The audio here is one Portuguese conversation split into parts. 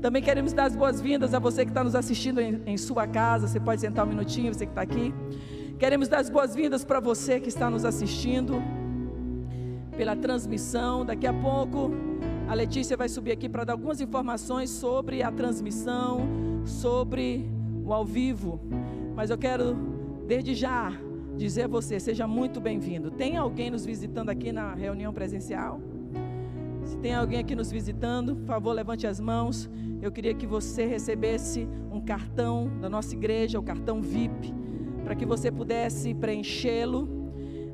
Também queremos dar as boas-vindas a você que está nos assistindo em, em, sua casa. Você pode sentar um minutinho, você que está aqui. Queremos dar as boas-vindas para você que está nos assistindo pela transmissão. Daqui a pouco a Letícia vai subir aqui para dar algumas informações sobre a transmissão, sobre o ao vivo. Mas eu quero, desde já, dizer a você: seja muito bem-vindo. Tem alguém nos visitando aqui na reunião presencial? Se tem alguém aqui nos visitando, por favor, levante as mãos. Eu queria que você recebesse um cartão da nossa igreja, o cartão VIP, para que você pudesse preenchê-lo.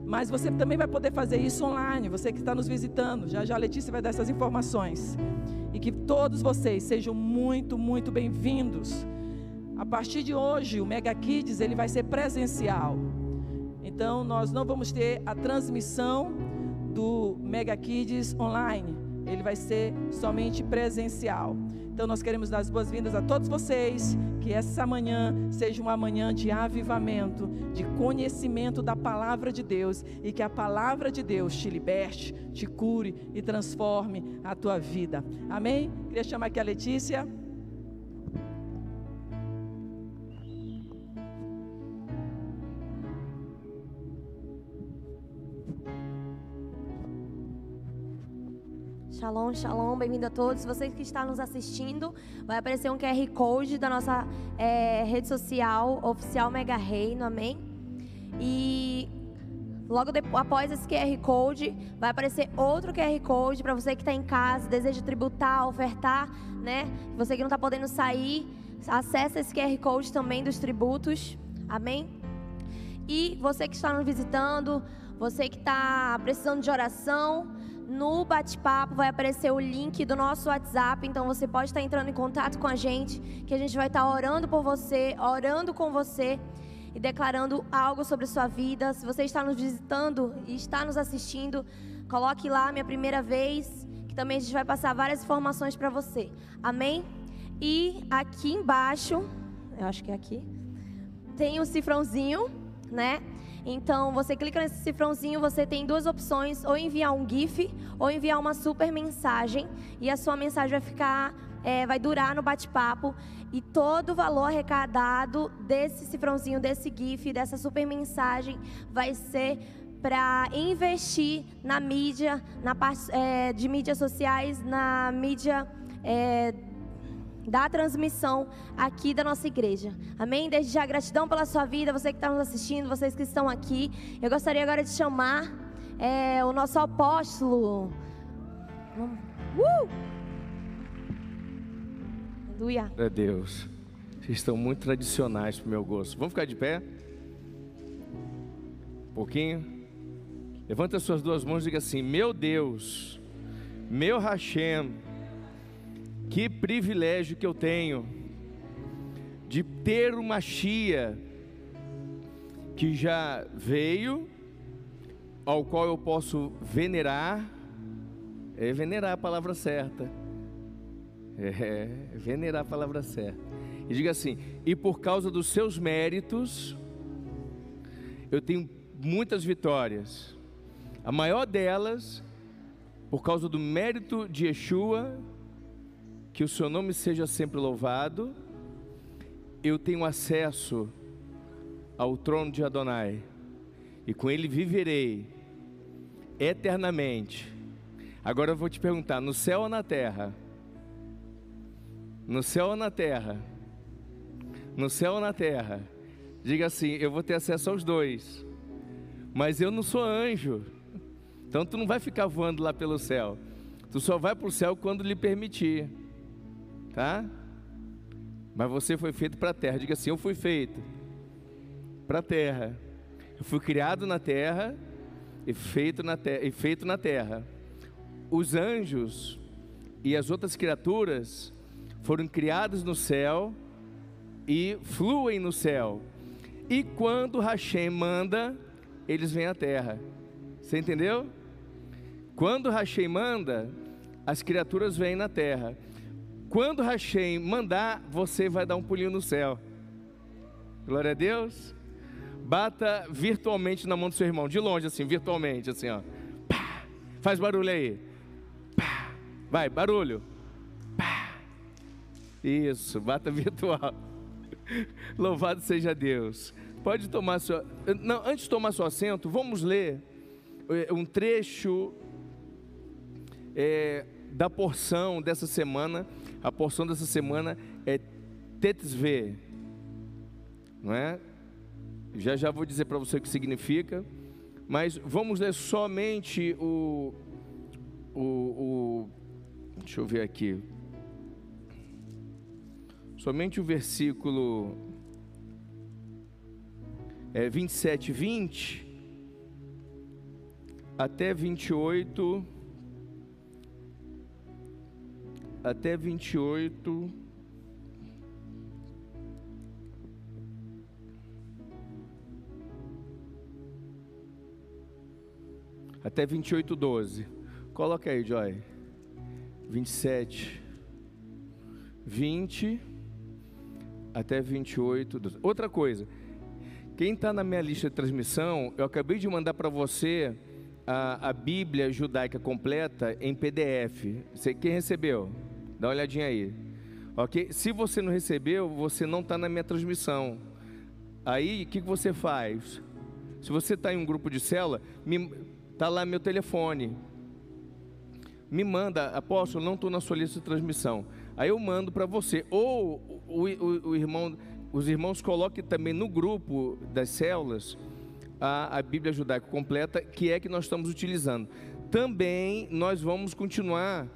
Mas você também vai poder fazer isso online, você que está nos visitando. Já já a Letícia vai dar essas informações. E que todos vocês sejam muito, muito bem-vindos. A partir de hoje, o Mega Kids ele vai ser presencial. Então, nós não vamos ter a transmissão do Mega Kids online. Ele vai ser somente presencial. Então nós queremos dar as boas-vindas a todos vocês, que essa manhã seja uma manhã de avivamento, de conhecimento da palavra de Deus e que a palavra de Deus te liberte, te cure e transforme a tua vida. Amém? Queria chamar aqui a Letícia. Shalom, shalom, bem-vindo a todos. Vocês que estão nos assistindo, vai aparecer um QR Code da nossa é, rede social oficial Mega Reino, amém? E logo depois, após esse QR Code, vai aparecer outro QR Code para você que está em casa, deseja tributar, ofertar, né? Você que não está podendo sair, acessa esse QR Code também dos tributos, amém? E você que está nos visitando, você que está precisando de oração, no bate-papo vai aparecer o link do nosso WhatsApp, então você pode estar entrando em contato com a gente, que a gente vai estar orando por você, orando com você e declarando algo sobre sua vida. Se você está nos visitando e está nos assistindo, coloque lá minha primeira vez, que também a gente vai passar várias informações para você. Amém? E aqui embaixo, eu acho que é aqui, tem um cifrãozinho, né? Então, você clica nesse cifrãozinho, você tem duas opções: ou enviar um GIF, ou enviar uma super mensagem. E a sua mensagem vai ficar, é, vai durar no bate-papo. E todo o valor arrecadado desse cifrãozinho, desse GIF, dessa super mensagem, vai ser para investir na mídia, na parte é, de mídias sociais, na mídia é, da transmissão aqui da nossa igreja. Amém? Desde já, gratidão pela sua vida, você que está nos assistindo, vocês que estão aqui. Eu gostaria agora de chamar é, o nosso apóstolo. Uh! Aleluia. É Deus. Vocês estão muito tradicionais para o meu gosto. Vamos ficar de pé? Um pouquinho. Levanta as suas duas mãos e diga assim: Meu Deus, meu Hashem que privilégio que eu tenho de ter uma chia que já veio, ao qual eu posso venerar, é venerar a palavra certa. É, venerar a palavra certa. E diga assim: e por causa dos seus méritos, eu tenho muitas vitórias. A maior delas, por causa do mérito de Yeshua, que o seu nome seja sempre louvado. Eu tenho acesso ao trono de Adonai, e com ele viverei eternamente. Agora eu vou te perguntar: no céu ou na terra? No céu ou na terra? No céu ou na terra? Diga assim: eu vou ter acesso aos dois, mas eu não sou anjo, então tu não vai ficar voando lá pelo céu, tu só vai para o céu quando lhe permitir tá? Mas você foi feito para a terra. Diga assim: Eu fui feito para a terra. Eu fui criado na terra e feito na, terra, e feito na terra. Os anjos e as outras criaturas foram criados no céu e fluem no céu. E quando Hashem manda, eles vêm à terra. Você entendeu? Quando Hashem manda, as criaturas vêm na terra. Quando Hashem mandar, você vai dar um pulinho no céu. Glória a Deus. Bata virtualmente na mão do seu irmão, de longe assim, virtualmente assim, ó. Pá. Faz barulho aí. Pá. Vai, barulho. Pá. Isso, bata virtual. Louvado seja Deus. Pode tomar seu. Não, antes de tomar seu assento, vamos ler eh, um trecho é, da porção dessa semana. A porção dessa semana é Tetzve, não é? Já já vou dizer para você o que significa, mas vamos ler somente o, o, o deixa eu ver aqui, somente o versículo é, 27, 20 até 28, até 28. Até 28, 12. Coloca aí, Joy. 27, 20 até 28. 12. Outra coisa, quem está na minha lista de transmissão, eu acabei de mandar para você a, a, Bíblia judaica completa em PDF. Você, quem recebeu? Dá uma olhadinha aí. Ok? Se você não recebeu, você não está na minha transmissão. Aí, o que, que você faz? Se você está em um grupo de célula, está lá meu telefone. Me manda, apóstolo, não estou na sua lista de transmissão. Aí eu mando para você. Ou o, o, o irmão os irmãos coloquem também no grupo das células a, a Bíblia judaica completa, que é que nós estamos utilizando. Também nós vamos continuar,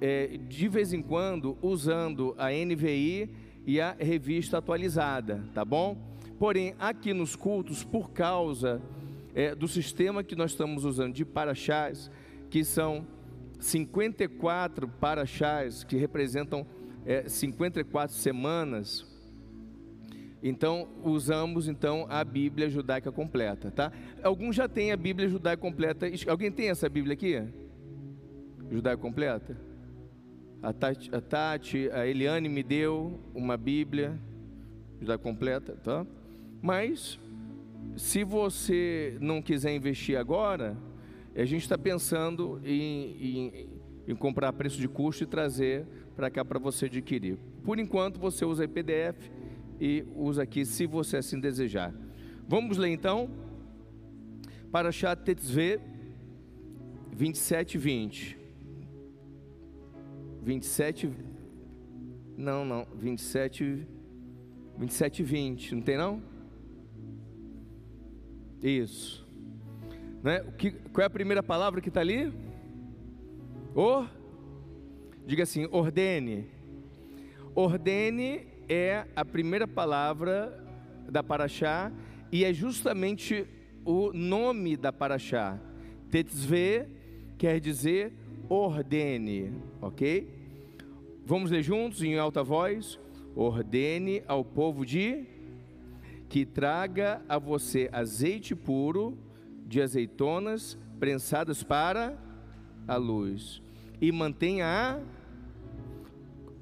é, de vez em quando, usando a NVI e a revista atualizada, tá bom? Porém, aqui nos cultos, por causa é, do sistema que nós estamos usando de paraxás, que são 54 paraxás, que representam é, 54 semanas, então, usamos então a Bíblia judaica completa, tá? Alguns já têm a Bíblia judaica completa. Alguém tem essa Bíblia aqui? Judaica completa? A Tati, a, Tati, a Eliane me deu uma Bíblia judaica completa, tá? Mas, se você não quiser investir agora, a gente está pensando em, em, em comprar preço de custo e trazer para cá para você adquirir. Por enquanto, você usa PDF e usa aqui se você assim desejar. Vamos ler então para Tetzve 27 20. 27 Não, não, 27 27 20, não tem não? Isso. Né? Que, qual é a primeira palavra que está ali? O Diga assim, ordene. Ordene é a primeira palavra da Paraxá e é justamente o nome da Paraxá. Tetzve quer dizer ordene, ok? Vamos ler juntos em alta voz? Ordene ao povo de que traga a você azeite puro de azeitonas prensadas para a luz e mantenha a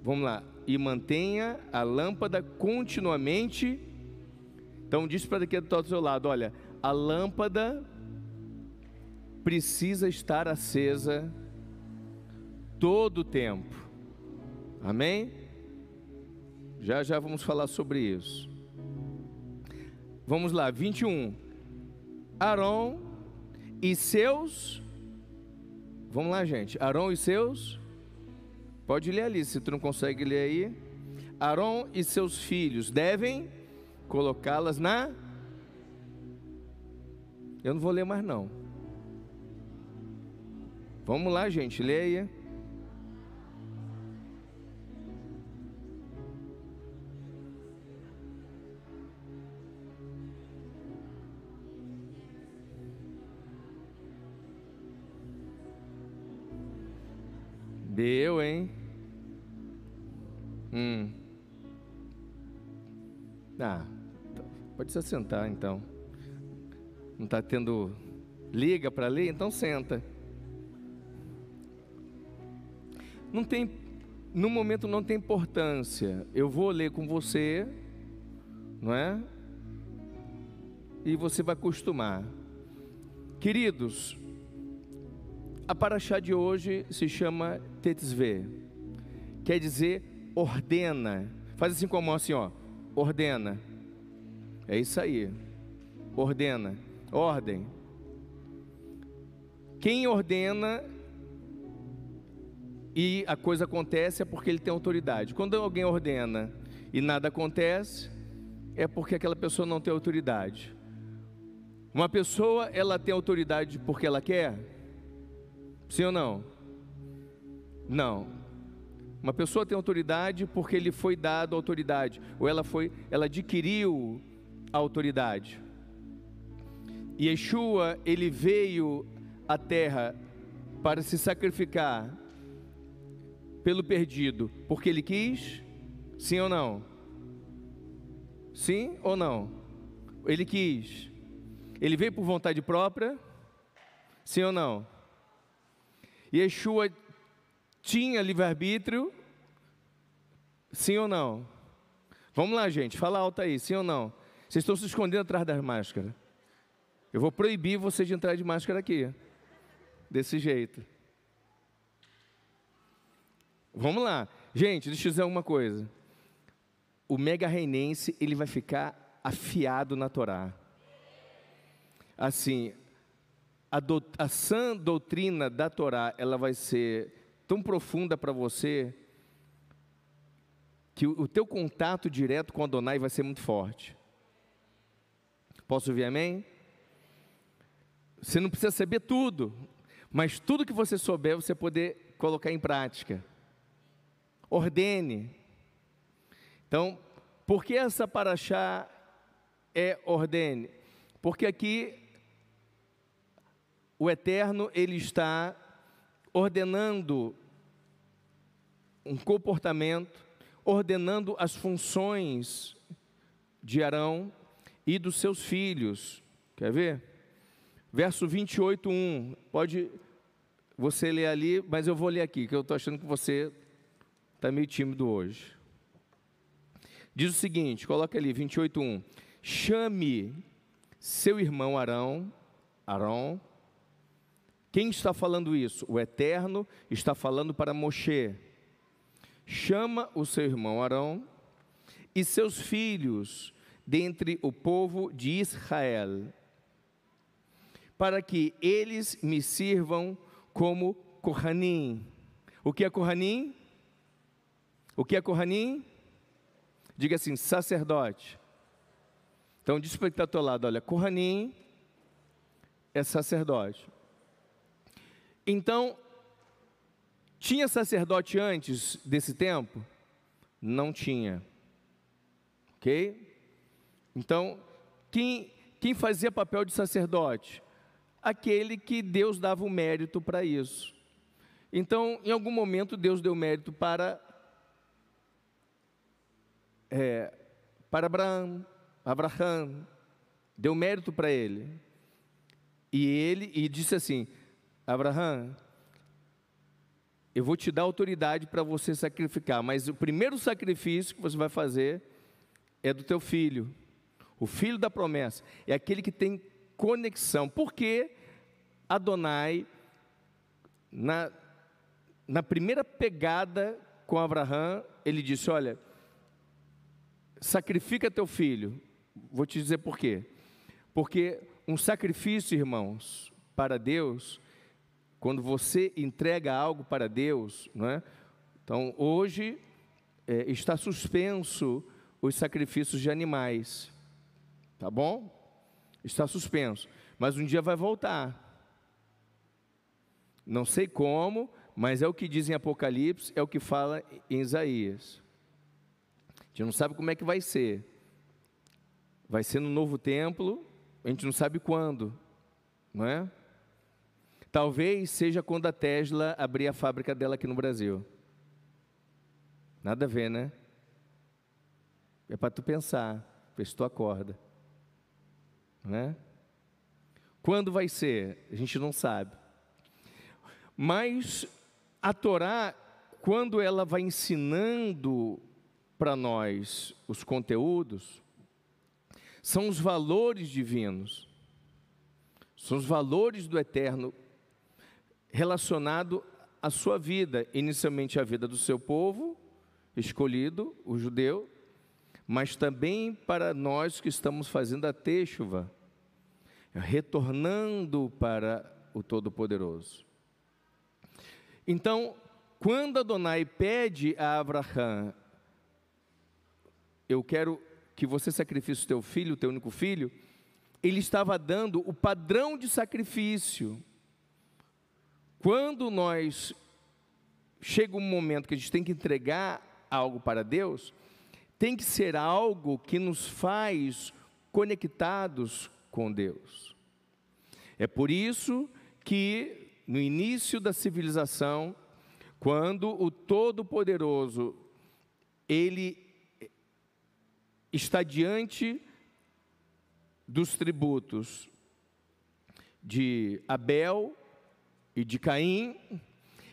Vamos lá, e mantenha a lâmpada continuamente. Então diz para quem do seu lado, olha, a lâmpada precisa estar acesa todo o tempo. Amém? Já já vamos falar sobre isso. Vamos lá, 21. Arão e seus Vamos lá, gente. Arão e seus Pode ler ali, se tu não consegue ler aí. Arão e seus filhos devem colocá-las na. Eu não vou ler mais não. Vamos lá, gente, leia. Deu, hein? Hum. Ah, pode se sentar então. Não está tendo liga para ler? Então senta. Não tem, no momento não tem importância. Eu vou ler com você, não é? E você vai acostumar. Queridos, a paraxá de hoje se chama Tetzve. Quer dizer ordena. Faz assim com a mão assim, ó. Ordena. É isso aí. Ordena. Ordem. Quem ordena e a coisa acontece é porque ele tem autoridade. Quando alguém ordena e nada acontece, é porque aquela pessoa não tem autoridade. Uma pessoa, ela tem autoridade porque ela quer? Sim ou não? Não. Uma pessoa tem autoridade porque lhe foi dado autoridade, ou ela foi, ela adquiriu a autoridade. E Yeshua, ele veio à terra para se sacrificar pelo perdido, porque ele quis? Sim ou não? Sim ou não? Ele quis. Ele veio por vontade própria? Sim ou não? Yeshua tinha livre-arbítrio? Sim ou não? Vamos lá, gente, fala alto aí, sim ou não? Vocês estão se escondendo atrás das máscaras. Eu vou proibir vocês de entrar de máscara aqui. Desse jeito. Vamos lá. Gente, deixa eu dizer uma coisa. O mega reinense, ele vai ficar afiado na Torá. Assim, a, do, a sã doutrina da Torá, ela vai ser tão profunda para você que o, teu contato direto com Adonai vai ser muito forte. Posso ouvir amém? Você não precisa saber tudo, mas tudo que você souber, você poder colocar em prática. Ordene. Então, por que essa paraxá é ordene? Porque aqui o Eterno ele está ordenando um comportamento, ordenando as funções de Arão e dos seus filhos. Quer ver? Verso 28, 1. Pode você ler ali, mas eu vou ler aqui, que eu estou achando que você está meio tímido hoje. Diz o seguinte: coloca ali, 28, 1. Chame seu irmão Arão, Arão, quem está falando isso? O Eterno está falando para Moshe. Chama o seu irmão Arão e seus filhos dentre o povo de Israel, para que eles me sirvam como Kohanim. O que é Kohanim? O que é Kohanim? Diga assim, sacerdote. Então diz para o que está ao teu lado, olha, Kohanim é sacerdote. Então, tinha sacerdote antes desse tempo? Não tinha. Ok? Então, quem, quem fazia papel de sacerdote? Aquele que Deus dava o mérito para isso. Então, em algum momento, Deus deu mérito para, é, para Abraão, deu mérito para ele. E ele e disse assim: Abraão, eu vou te dar autoridade para você sacrificar, mas o primeiro sacrifício que você vai fazer é do teu filho, o filho da promessa, é aquele que tem conexão. Porque Adonai, na, na primeira pegada com Abraão, ele disse: Olha, sacrifica teu filho. Vou te dizer por quê. Porque um sacrifício, irmãos, para Deus, quando você entrega algo para Deus, não é? Então, hoje é, está suspenso os sacrifícios de animais, tá bom? Está suspenso, mas um dia vai voltar. Não sei como, mas é o que diz em Apocalipse, é o que fala em Isaías. A gente não sabe como é que vai ser. Vai ser no novo templo, a gente não sabe quando, não é? Talvez seja quando a Tesla abrir a fábrica dela aqui no Brasil. Nada a ver, né? É para tu pensar, ver se tu acorda. Né? Quando vai ser? A gente não sabe. Mas a Torá, quando ela vai ensinando para nós os conteúdos, são os valores divinos, são os valores do eterno relacionado à sua vida, inicialmente a vida do seu povo escolhido, o judeu, mas também para nós que estamos fazendo a teixuva, retornando para o Todo-Poderoso. Então, quando Adonai pede a Abraão, eu quero que você sacrifique o teu filho, o teu único filho, ele estava dando o padrão de sacrifício. Quando nós chega um momento que a gente tem que entregar algo para Deus, tem que ser algo que nos faz conectados com Deus. É por isso que no início da civilização, quando o Todo-Poderoso ele está diante dos tributos de Abel e de Caim,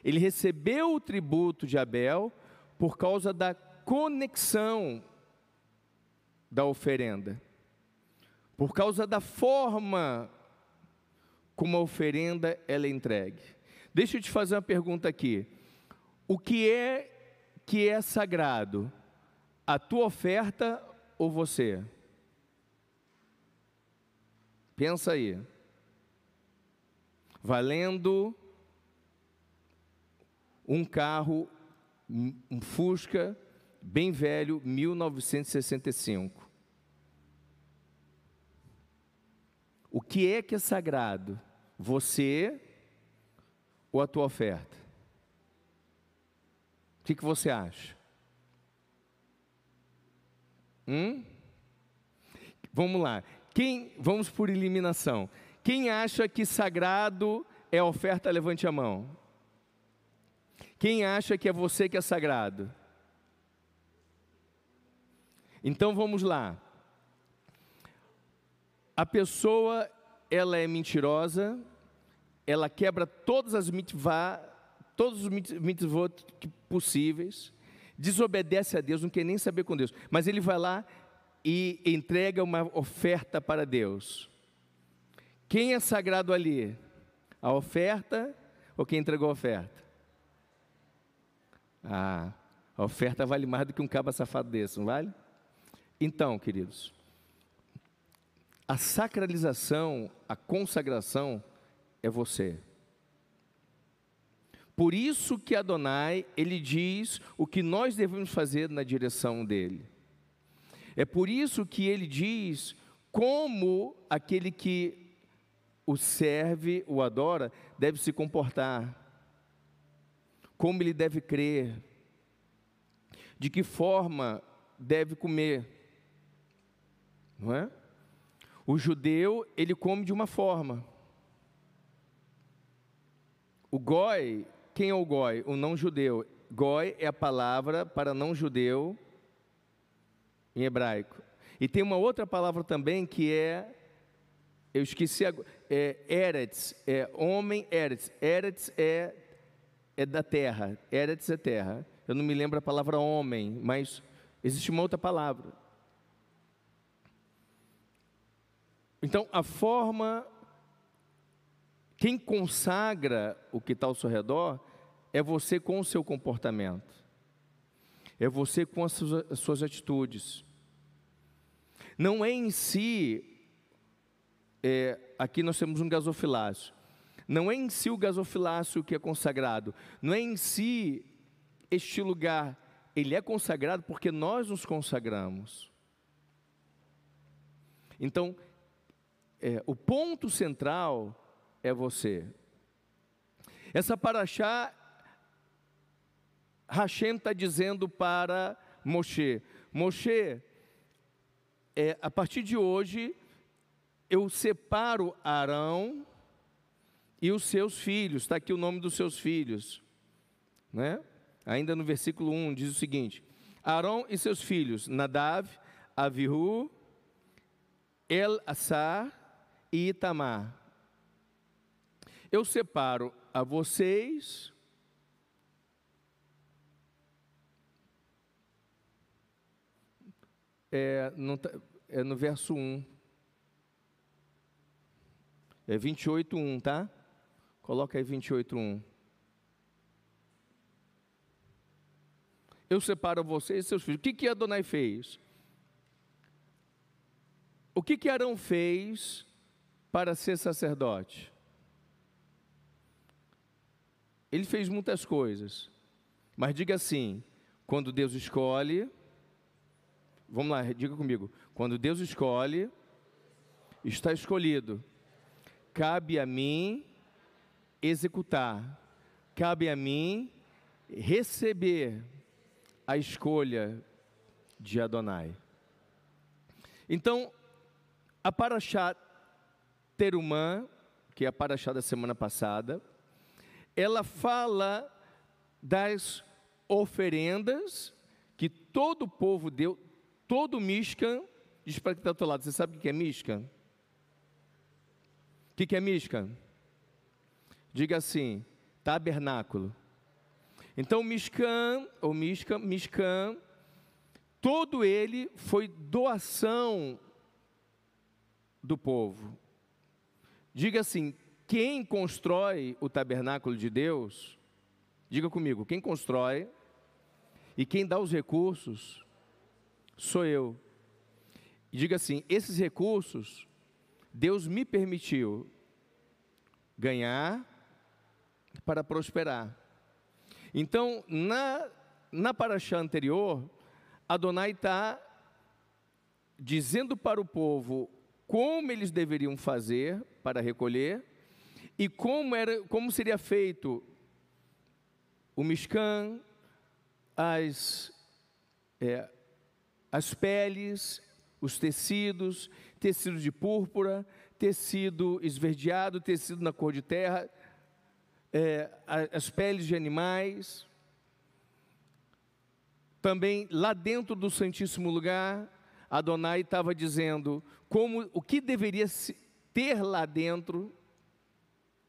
ele recebeu o tributo de Abel por causa da conexão da oferenda, por causa da forma como a oferenda ela é entregue. Deixa eu te fazer uma pergunta aqui. O que é que é sagrado? A tua oferta ou você? Pensa aí. Valendo um carro, um Fusca, bem velho, 1965. O que é que é sagrado? Você ou a tua oferta? O que, que você acha? Hum? Vamos lá. Quem, vamos por eliminação. Quem acha que sagrado é oferta, levante a mão. Quem acha que é você que é sagrado? Então vamos lá. A pessoa, ela é mentirosa, ela quebra todas as mitzvah, todos os mitzvot possíveis, desobedece a Deus, não quer nem saber com Deus, mas ele vai lá e entrega uma oferta para Deus. Quem é sagrado ali? A oferta ou quem entregou a oferta? Ah, a oferta vale mais do que um cabo safado desse, não vale? Então, queridos, a sacralização, a consagração é você. Por isso que Adonai, ele diz o que nós devemos fazer na direção dele. É por isso que ele diz como aquele que o serve, o adora, deve se comportar, como ele deve crer, de que forma deve comer, não é? O judeu, ele come de uma forma. O goi, quem é o goi? O não judeu. Goi é a palavra para não judeu em hebraico. E tem uma outra palavra também que é, eu esqueci, é Eretz, é homem Eretz. Eretz é, é da terra, Eretz é terra. Eu não me lembro a palavra homem, mas existe uma outra palavra. Então, a forma, quem consagra o que está ao seu redor, é você com o seu comportamento, é você com as suas, as suas atitudes. Não é em si, é, aqui nós temos um gasofilácio, não é em si o gasofilácio que é consagrado, não é em si este lugar, ele é consagrado porque nós nos consagramos. Então, é, o ponto central é você. Essa paraxá, Hashem está dizendo para Moshe: Moshe, é, a partir de hoje, eu separo Arão e os seus filhos, está aqui o nome dos seus filhos, né? Ainda no versículo 1 diz o seguinte: Arão e seus filhos, Nadav, Avihu, El-Assar e Itamar. Eu separo a vocês é, não tá, é no verso 1. É 28, 1, tá? Coloca aí 28, 1. eu separo você e seus filhos. O que, que Adonai fez? O que, que Arão fez para ser sacerdote? Ele fez muitas coisas, mas diga assim: quando Deus escolhe, vamos lá, diga comigo, quando Deus escolhe, está escolhido, cabe a mim executar, cabe a mim receber a escolha de Adonai. Então, a Paraxá Terumã, que é a Paraxá da semana passada, ela fala das oferendas que todo o povo deu, todo Mishkan, diz para que está do lado, você sabe o que é Mishkan? O que é Mishkan? Diga assim, tabernáculo. Então, Mishkan, ou Mishkan, Mishkan, todo ele foi doação do povo. Diga assim: quem constrói o tabernáculo de Deus, diga comigo, quem constrói e quem dá os recursos sou eu. Diga assim: esses recursos Deus me permitiu ganhar para prosperar. Então, na, na paraxá anterior, Adonai está dizendo para o povo como eles deveriam fazer para recolher e como, era, como seria feito o Mishkan, as, é, as peles, os tecidos, tecido de púrpura, tecido esverdeado, tecido na cor de terra, é, as peles de animais. Também lá dentro do Santíssimo Lugar, Adonai estava dizendo como o que deveria ter lá dentro,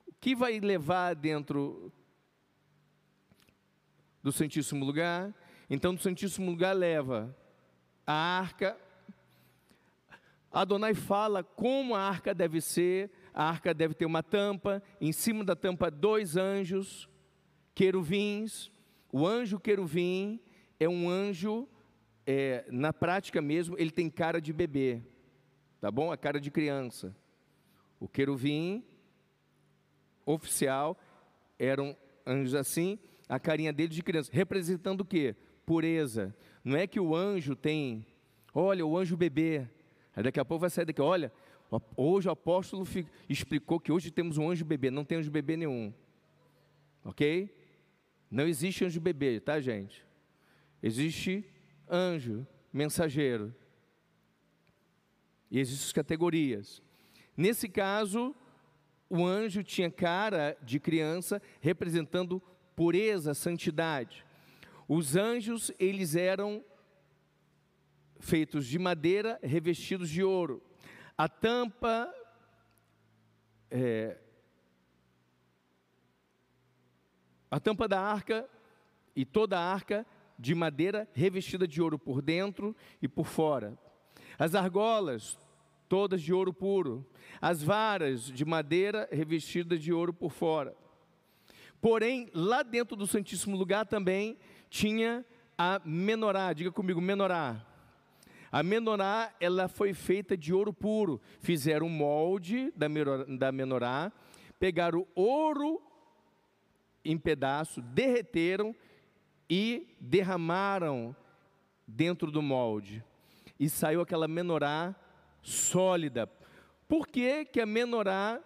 o que vai levar dentro do Santíssimo Lugar. Então, do Santíssimo Lugar leva a arca. Adonai fala como a arca deve ser, a arca deve ter uma tampa, em cima da tampa, dois anjos, queruvins. O anjo queruvim é um anjo, é, na prática mesmo, ele tem cara de bebê, tá bom? A cara de criança. O queruvim oficial eram anjos assim, a carinha dele de criança, representando o quê? Pureza. Não é que o anjo tem, olha, o anjo bebê. Aí daqui a pouco vai sair daqui, olha, Hoje o apóstolo explicou que hoje temos um anjo bebê, não tem anjo bebê nenhum. Ok? Não existe anjo bebê, tá, gente? Existe anjo, mensageiro. E existem categorias. Nesse caso, o anjo tinha cara de criança, representando pureza, santidade. Os anjos, eles eram feitos de madeira, revestidos de ouro. A tampa é, a tampa da arca e toda a arca de madeira revestida de ouro por dentro e por fora. As argolas todas de ouro puro. As varas de madeira revestidas de ouro por fora. Porém, lá dentro do Santíssimo Lugar também tinha a menorá. Diga comigo, menorá. A menorá, ela foi feita de ouro puro. Fizeram um molde da menorá, pegaram ouro em pedaço, derreteram e derramaram dentro do molde. E saiu aquela menorá sólida. Por que, que a menorá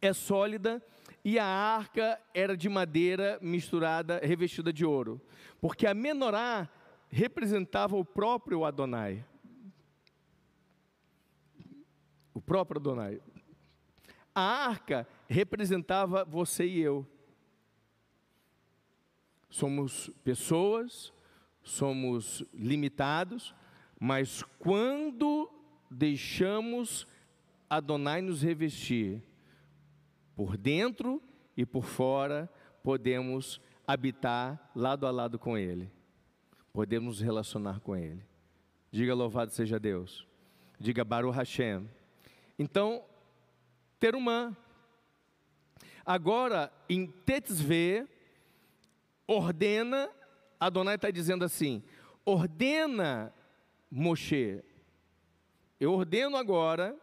é sólida e a arca era de madeira misturada, revestida de ouro? Porque a menorá representava o próprio Adonai. O próprio Adonai. A arca representava você e eu. Somos pessoas, somos limitados, mas quando deixamos Adonai nos revestir, por dentro e por fora, podemos habitar lado a lado com Ele podemos nos relacionar com Ele. Diga louvado seja Deus. Diga Baruch Hashem. Então, Terumã. Agora, em Tetzvê, ordena Adonai está dizendo assim: ordena Moshe. Eu ordeno agora,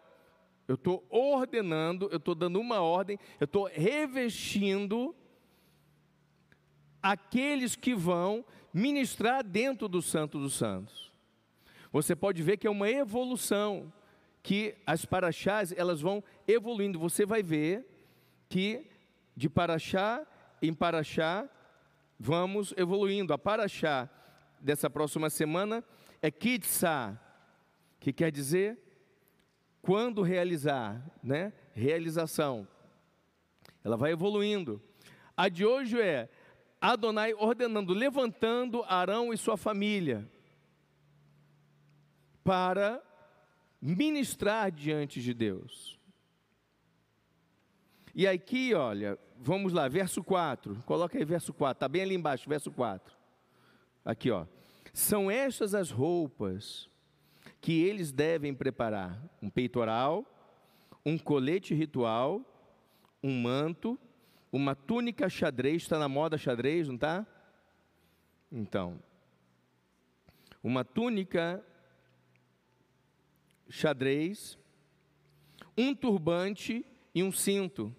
eu estou ordenando, eu estou dando uma ordem, eu estou revestindo aqueles que vão ministrar dentro do Santo dos Santos. Você pode ver que é uma evolução, que as paraxás, elas vão evoluindo. Você vai ver que de paraxá em paraxá vamos evoluindo. A paraxá dessa próxima semana é Kitsa, que quer dizer quando realizar, né? Realização. Ela vai evoluindo. A de hoje é Adonai ordenando, levantando Arão e sua família para ministrar diante de Deus. E aqui, olha, vamos lá, verso 4. Coloca aí verso 4, está bem ali embaixo, verso 4. Aqui, ó. São estas as roupas que eles devem preparar: um peitoral, um colete ritual, um manto, uma túnica xadrez, está na moda xadrez, não está? Então, uma túnica xadrez, um turbante e um cinto.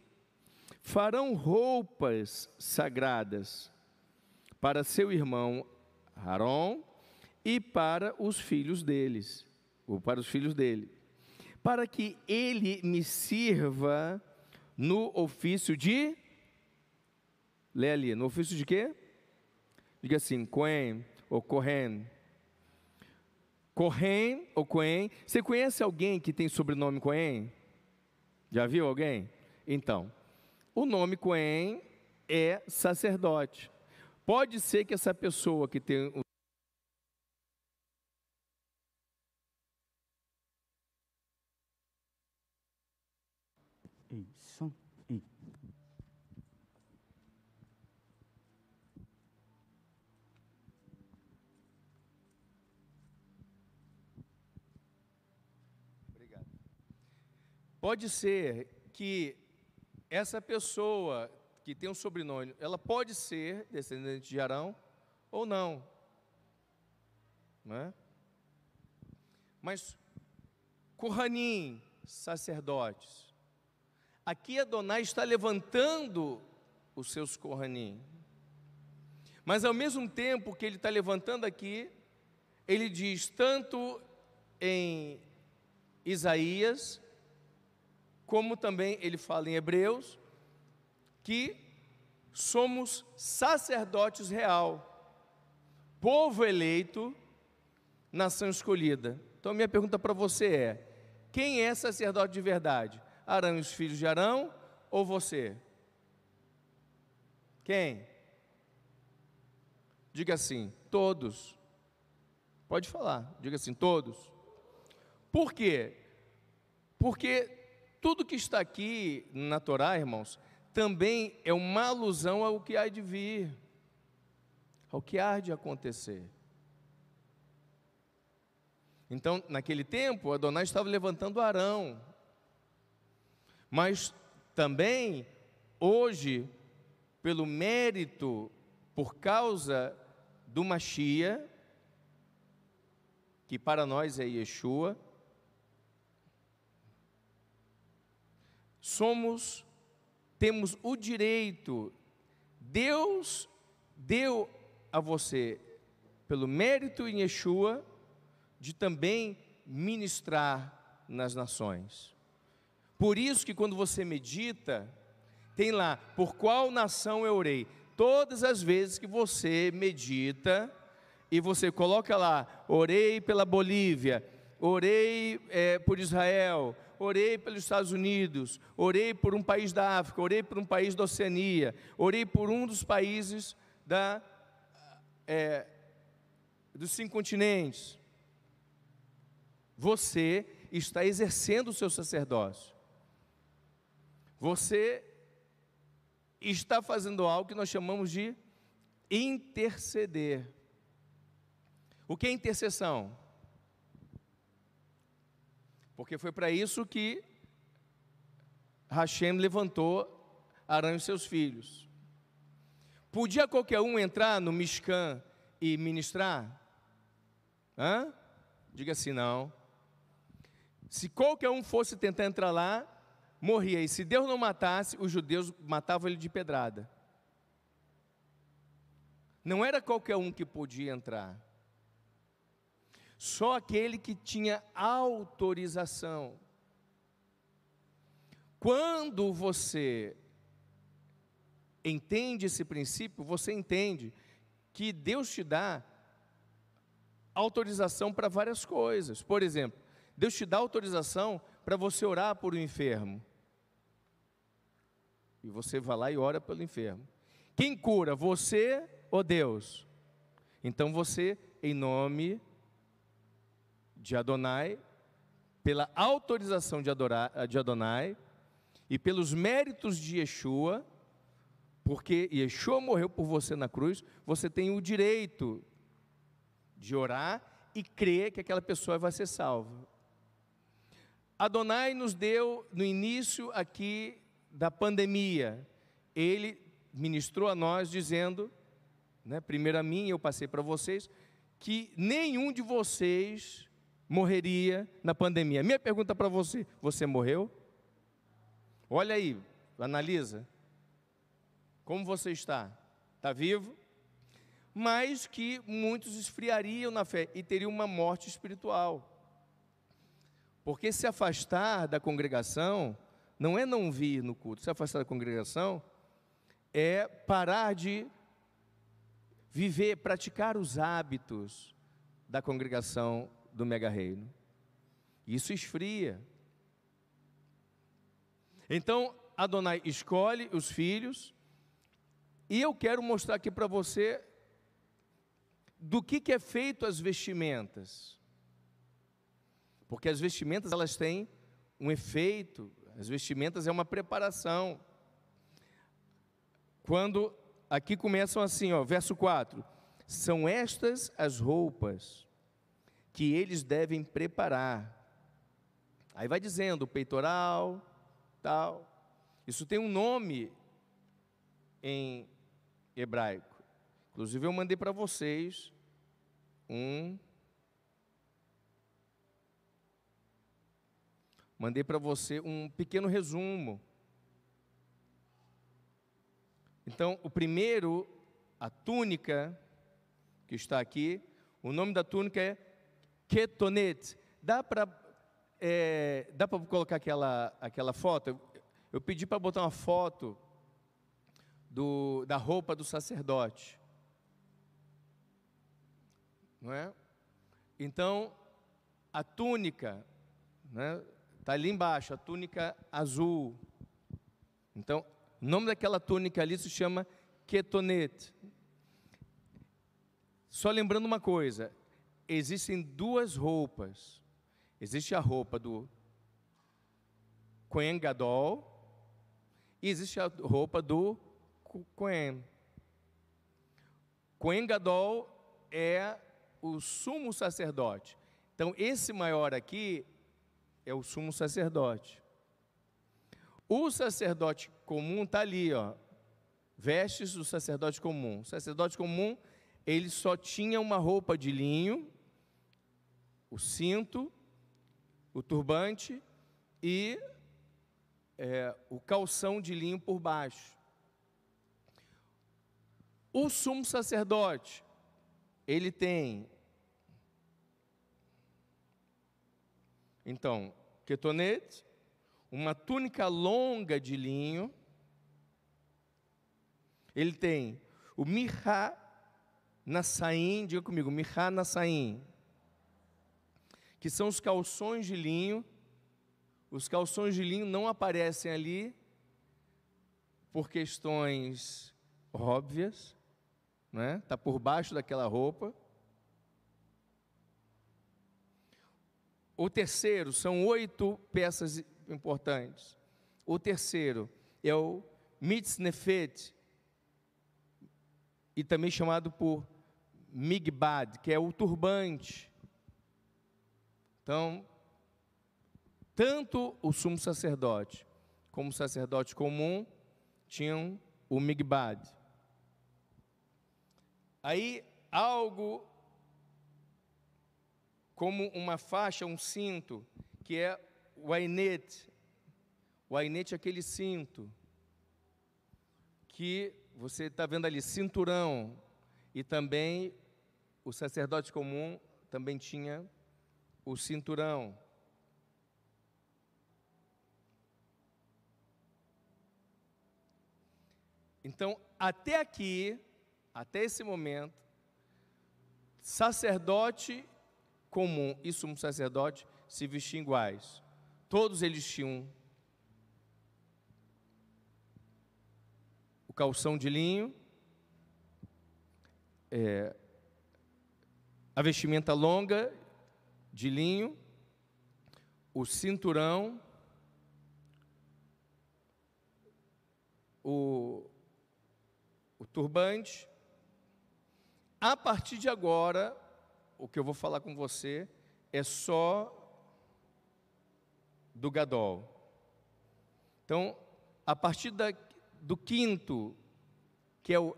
Farão roupas sagradas para seu irmão Aaron e para os filhos deles, ou para os filhos dele, para que ele me sirva no ofício de Lê ali, no ofício de quê? Diga assim, Cohen ou Cohen. Cohen ou Cohen. Você conhece alguém que tem sobrenome Cohen? Já viu alguém? Então, o nome Cohen é sacerdote. Pode ser que essa pessoa que tem o Pode ser que essa pessoa que tem um sobrenome, ela pode ser descendente de Arão ou não. Não é? Mas Kohanim, sacerdotes. Aqui Adonai está levantando os seus Kohanim. Mas ao mesmo tempo que ele está levantando aqui, ele diz tanto em Isaías como também ele fala em Hebreus, que somos sacerdotes real, povo eleito, nação escolhida. Então, minha pergunta para você é: quem é sacerdote de verdade? Arão e os filhos de Arão ou você? Quem? Diga assim, todos. Pode falar, diga assim, todos. Por quê? Porque tudo que está aqui na Torá, irmãos, também é uma alusão ao que há de vir, ao que há de acontecer. Então, naquele tempo, Adonai estava levantando Arão, mas também, hoje, pelo mérito, por causa do Machia, que para nós é Yeshua, somos, temos o direito, Deus deu a você, pelo mérito em Yeshua, de também ministrar nas nações. Por isso que quando você medita, tem lá, por qual nação eu orei? Todas as vezes que você medita e você coloca lá, orei pela Bolívia, orei é, por Israel, orei pelos Estados Unidos, orei por um país da África, orei por um país da Oceania, orei por um dos países da, é, dos cinco continentes. Você está exercendo o seu sacerdócio. Você está fazendo algo que nós chamamos de interceder. O que é intercessão? Porque foi para isso que Hashem levantou Arão e seus filhos. Podia qualquer um entrar no Mishkan e ministrar? Hã? Diga assim, não. Se qualquer um fosse tentar entrar lá, morria. E se Deus não matasse, os judeus matavam ele de pedrada. Não era qualquer um que podia entrar. Só aquele que tinha autorização. Quando você entende esse princípio, você entende que Deus te dá autorização para várias coisas. Por exemplo, Deus te dá autorização para você orar por um enfermo. E você vai lá e ora pelo enfermo. Quem cura, você ou Deus? Então você, em nome de Adonai, pela autorização de, adorar, de Adonai e pelos méritos de Yeshua, porque Yeshua morreu por você na cruz, você tem o direito de orar e crer que aquela pessoa vai ser salva. Adonai nos deu no início aqui da pandemia, ele ministrou a nós dizendo, né, primeiro a mim, eu passei para vocês, que nenhum de vocês morreria na pandemia. Minha pergunta para você: você morreu? Olha aí, analisa. Como você está? Está vivo? Mas que muitos esfriariam na fé e teriam uma morte espiritual. Porque se afastar da congregação não é não vir no culto, se afastar da congregação é parar de viver, praticar os hábitos da congregação do mega reino. Isso esfria. Então, Adonai escolhe os filhos e eu quero mostrar aqui para você do que, que é feito as vestimentas. Porque as vestimentas elas têm um efeito, as vestimentas é uma preparação. Quando aqui começam assim, ó, verso 4: São estas as roupas que eles devem preparar. Aí vai dizendo peitoral, tal. Isso tem um nome em hebraico. Inclusive eu mandei para vocês um mandei para você um pequeno resumo. Então, o primeiro, a túnica que está aqui, o nome da túnica é Ketonet. Dá para é, dá para colocar aquela aquela foto? Eu pedi para botar uma foto do, da roupa do sacerdote. Não é? Então, a túnica, né, está ali embaixo, a túnica azul. Então, o nome daquela túnica ali se chama ketonete. Só lembrando uma coisa, existem duas roupas. Existe a roupa do Kohen Gadol e existe a roupa do Cohen. Cohen Gadol é o sumo sacerdote. Então, esse maior aqui é o sumo sacerdote. O sacerdote comum está ali, ó. Vestes do sacerdote comum. O sacerdote comum, ele só tinha uma roupa de linho, o cinto, o turbante e é, o calção de linho por baixo. O sumo sacerdote, ele tem, então, ketonete, uma túnica longa de linho, ele tem o mirra nassaim, diga comigo, mirra nassaim, que são os calções de linho, os calções de linho não aparecem ali por questões óbvias, né? Está por baixo daquela roupa. O terceiro são oito peças importantes. O terceiro é o mitznefet, e também chamado por migbad, que é o turbante. Então, tanto o sumo sacerdote como o sacerdote comum tinham o migbad. Aí algo como uma faixa, um cinto, que é o ainete. O ainete é aquele cinto que você está vendo ali, cinturão, e também o sacerdote comum também tinha o cinturão. Então, até aqui, até esse momento, sacerdote comum e sumo sacerdote se vestiam iguais. Todos eles tinham o calção de linho, é, a vestimenta longa de linho, o cinturão, o, o turbante. A partir de agora, o que eu vou falar com você é só do Gadol. Então, a partir da, do quinto, que é o,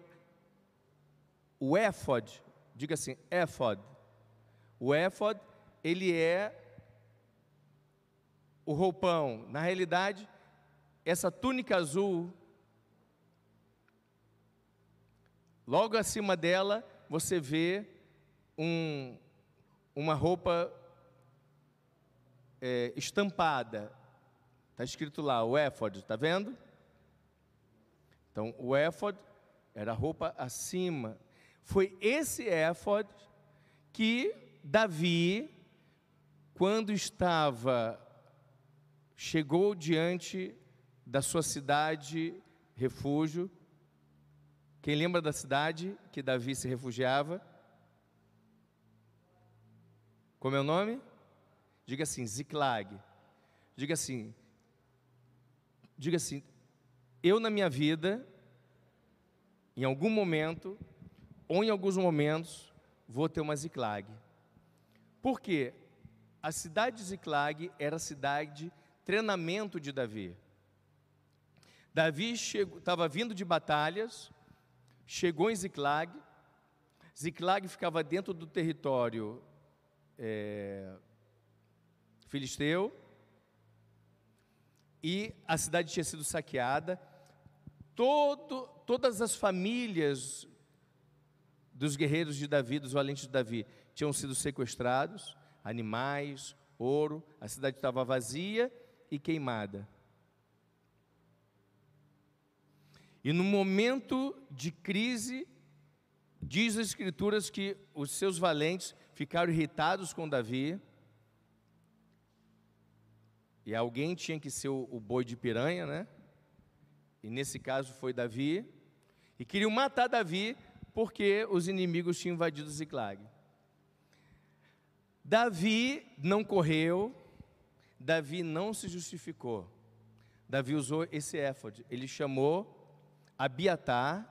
o éfod, diga assim, éfod. O éfod, ele é o roupão. Na realidade, essa túnica azul, logo acima dela, você vê um, uma roupa é, estampada. Está escrito lá, o éfod, está vendo? Então, o éfod era a roupa acima. Foi esse éfod que Davi, quando estava, chegou diante da sua cidade, refúgio. Quem lembra da cidade que Davi se refugiava? Como é o nome? Diga assim, Ziklag. Diga assim, diga assim, eu na minha vida, em algum momento, ou em alguns momentos, vou ter uma Ziklag. Por quê? A cidade de Ziklag era a cidade de treinamento de Davi. Davi estava vindo de batalhas, chegou em Ziklag, Ziklag ficava dentro do território é, filisteu, e a cidade tinha sido saqueada, todo, todas as famílias dos guerreiros de Davi, dos valentes de Davi, tinham sido sequestrados, animais, ouro, a cidade estava vazia e queimada. E no momento de crise, diz as Escrituras que os seus valentes ficaram irritados com Davi, e alguém tinha que ser o, o boi de piranha, né? e nesse caso foi Davi, e queriam matar Davi porque os inimigos tinham invadido Ziklag. Davi não correu, Davi não se justificou. Davi usou esse éfode, ele chamou Abiatar,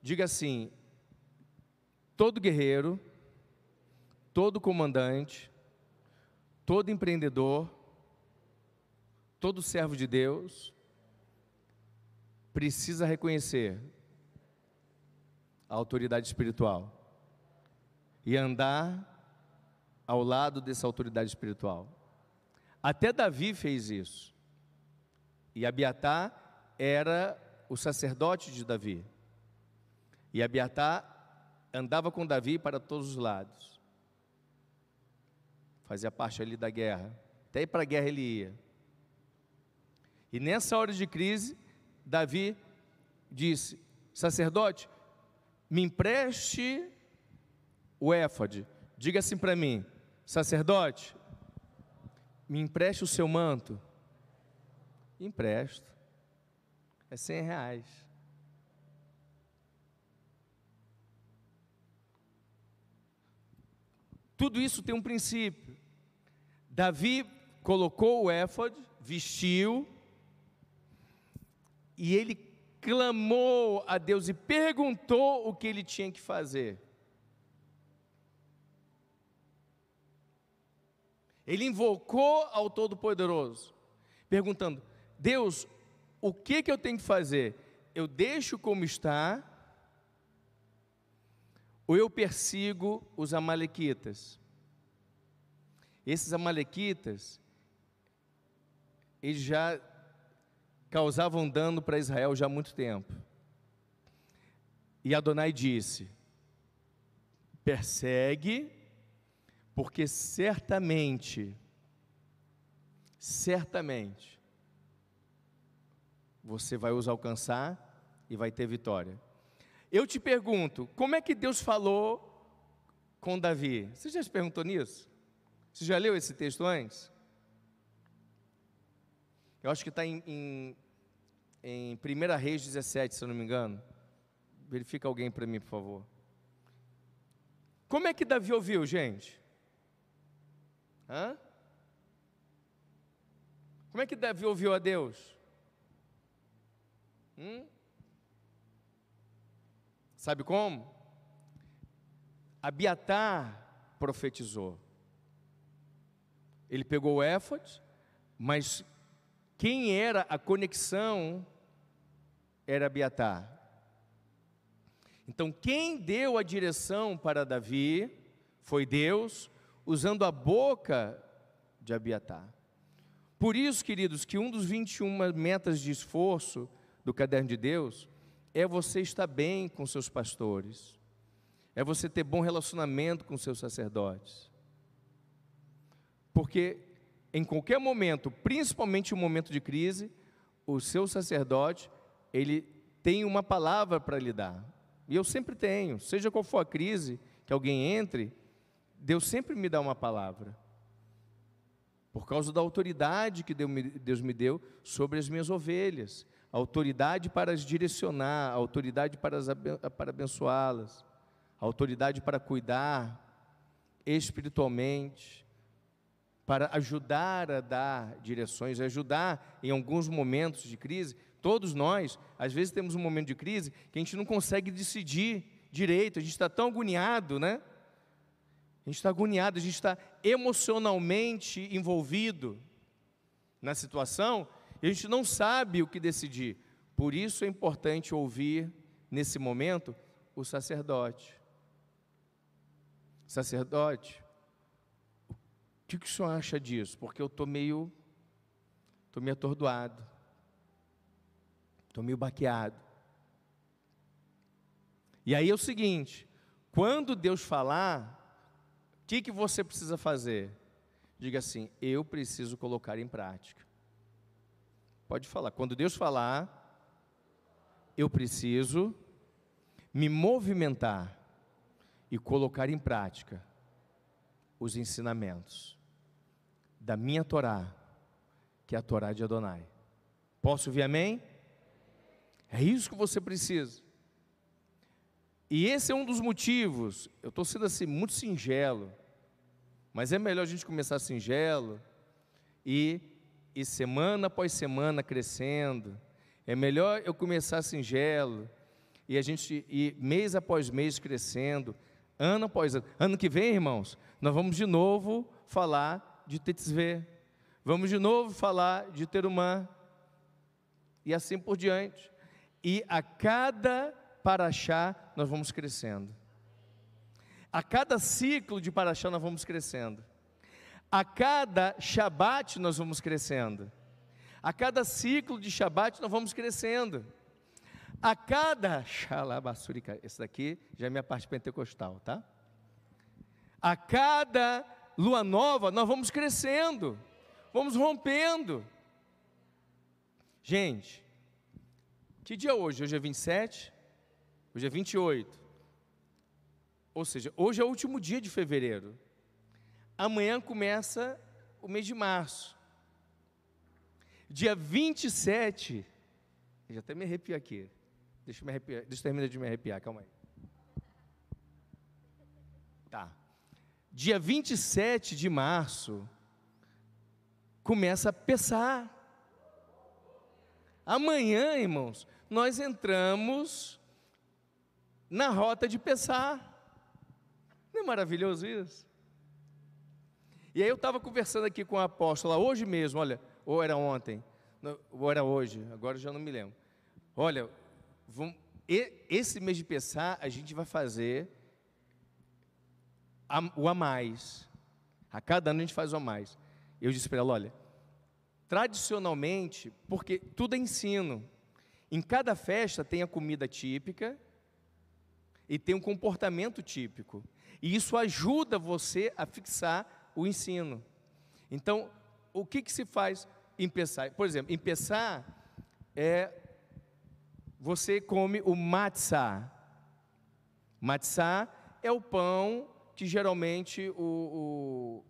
diga assim: todo guerreiro, todo comandante, todo empreendedor, todo servo de Deus, precisa reconhecer a autoridade espiritual e andar ao lado dessa autoridade espiritual. Até Davi fez isso. E Abiatar era o sacerdote de Davi. E Abiatar andava com Davi para todos os lados. Fazia parte ali da guerra. Até ir para a guerra ele ia. E nessa hora de crise, Davi disse: Sacerdote, me empreste o éfode. Diga assim para mim: Sacerdote, me empreste o seu manto. Empresto. É cem reais. Tudo isso tem um princípio. Davi colocou o éfode, vestiu, e ele clamou a Deus e perguntou o que ele tinha que fazer. Ele invocou ao Todo-Poderoso, perguntando: Deus, o que, que eu tenho que fazer? Eu deixo como está, ou eu persigo os amalequitas. Esses amalequitas, eles já causavam dano para Israel já há muito tempo. E Adonai disse: persegue, porque certamente, certamente, você vai os alcançar e vai ter vitória. Eu te pergunto, como é que Deus falou com Davi? Você já se perguntou nisso? Você já leu esse texto antes? Eu acho que está em, em, em 1 Reis 17, se eu não me engano. Verifica alguém para mim, por favor. Como é que Davi ouviu, gente? Hã? Como é que Davi ouviu a Deus? Hum? Sabe como? Abiatar profetizou. Ele pegou o éfode, mas quem era a conexão era Abiatar. Então, quem deu a direção para Davi foi Deus, usando a boca de Abiatar. Por isso, queridos, que um dos 21 metas de esforço do caderno de Deus é você estar bem com seus pastores, é você ter bom relacionamento com seus sacerdotes, porque em qualquer momento, principalmente em um momento de crise, o seu sacerdote, ele tem uma palavra para lhe dar. E eu sempre tenho, seja qual for a crise que alguém entre, Deus sempre me dá uma palavra. Por causa da autoridade que Deus me deu sobre as minhas ovelhas, autoridade para as direcionar, autoridade para, para abençoá-las, autoridade para cuidar espiritualmente, para ajudar a dar direções, ajudar em alguns momentos de crise. Todos nós, às vezes, temos um momento de crise que a gente não consegue decidir direito, a gente está tão agoniado, né? A gente está agoniado, a gente está emocionalmente envolvido na situação e a gente não sabe o que decidir. Por isso é importante ouvir, nesse momento, o sacerdote. Sacerdote, que, que o senhor acha disso? Porque eu estou meio, estou meio atordoado, estou meio baqueado. E aí é o seguinte: quando Deus falar, o que, que você precisa fazer? Diga assim: eu preciso colocar em prática. Pode falar. Quando Deus falar, eu preciso me movimentar e colocar em prática os ensinamentos da minha Torá, que é a Torá de Adonai. Posso ouvir amém? É isso que você precisa. E esse é um dos motivos, eu estou sendo assim muito singelo, mas é melhor a gente começar singelo e, e semana após semana crescendo. É melhor eu começar singelo e a gente ir mês após mês crescendo, ano após ano. Ano que vem, irmãos, nós vamos de novo falar de Tetzvê. Vamos de novo falar de Terumã. E assim por diante. E a cada paraxá nós vamos crescendo. A cada ciclo de paraxá nós vamos crescendo. A cada Shabat nós vamos crescendo. A cada ciclo de Shabat nós vamos crescendo. A cada Xalabassurica, esse daqui já é minha parte pentecostal, tá? A cada lua nova, nós vamos crescendo, vamos rompendo. Gente, que dia é hoje? Hoje é 27, hoje é 28. Ou seja, hoje é o último dia de fevereiro. Amanhã começa o mês de março. Dia 27, já até me arrepio aqui. Deixa eu, me arrepiar, deixa eu terminar de me arrepiar, calma aí. Tá dia 27 de março, começa a pesar. Amanhã, irmãos, nós entramos na rota de pesar. Não é maravilhoso isso? E aí eu estava conversando aqui com a apóstola hoje mesmo, olha, ou era ontem, ou era hoje, agora já não me lembro. Olha, vamos, esse mês de pesar a gente vai fazer o a mais. A cada ano a gente faz o a mais. Eu disse para ela: olha, tradicionalmente, porque tudo é ensino, em cada festa tem a comida típica e tem um comportamento típico. E isso ajuda você a fixar o ensino. Então, o que, que se faz em Pessah? Por exemplo, em Pessah é você come o matzah. Matzah é o pão que geralmente o, o,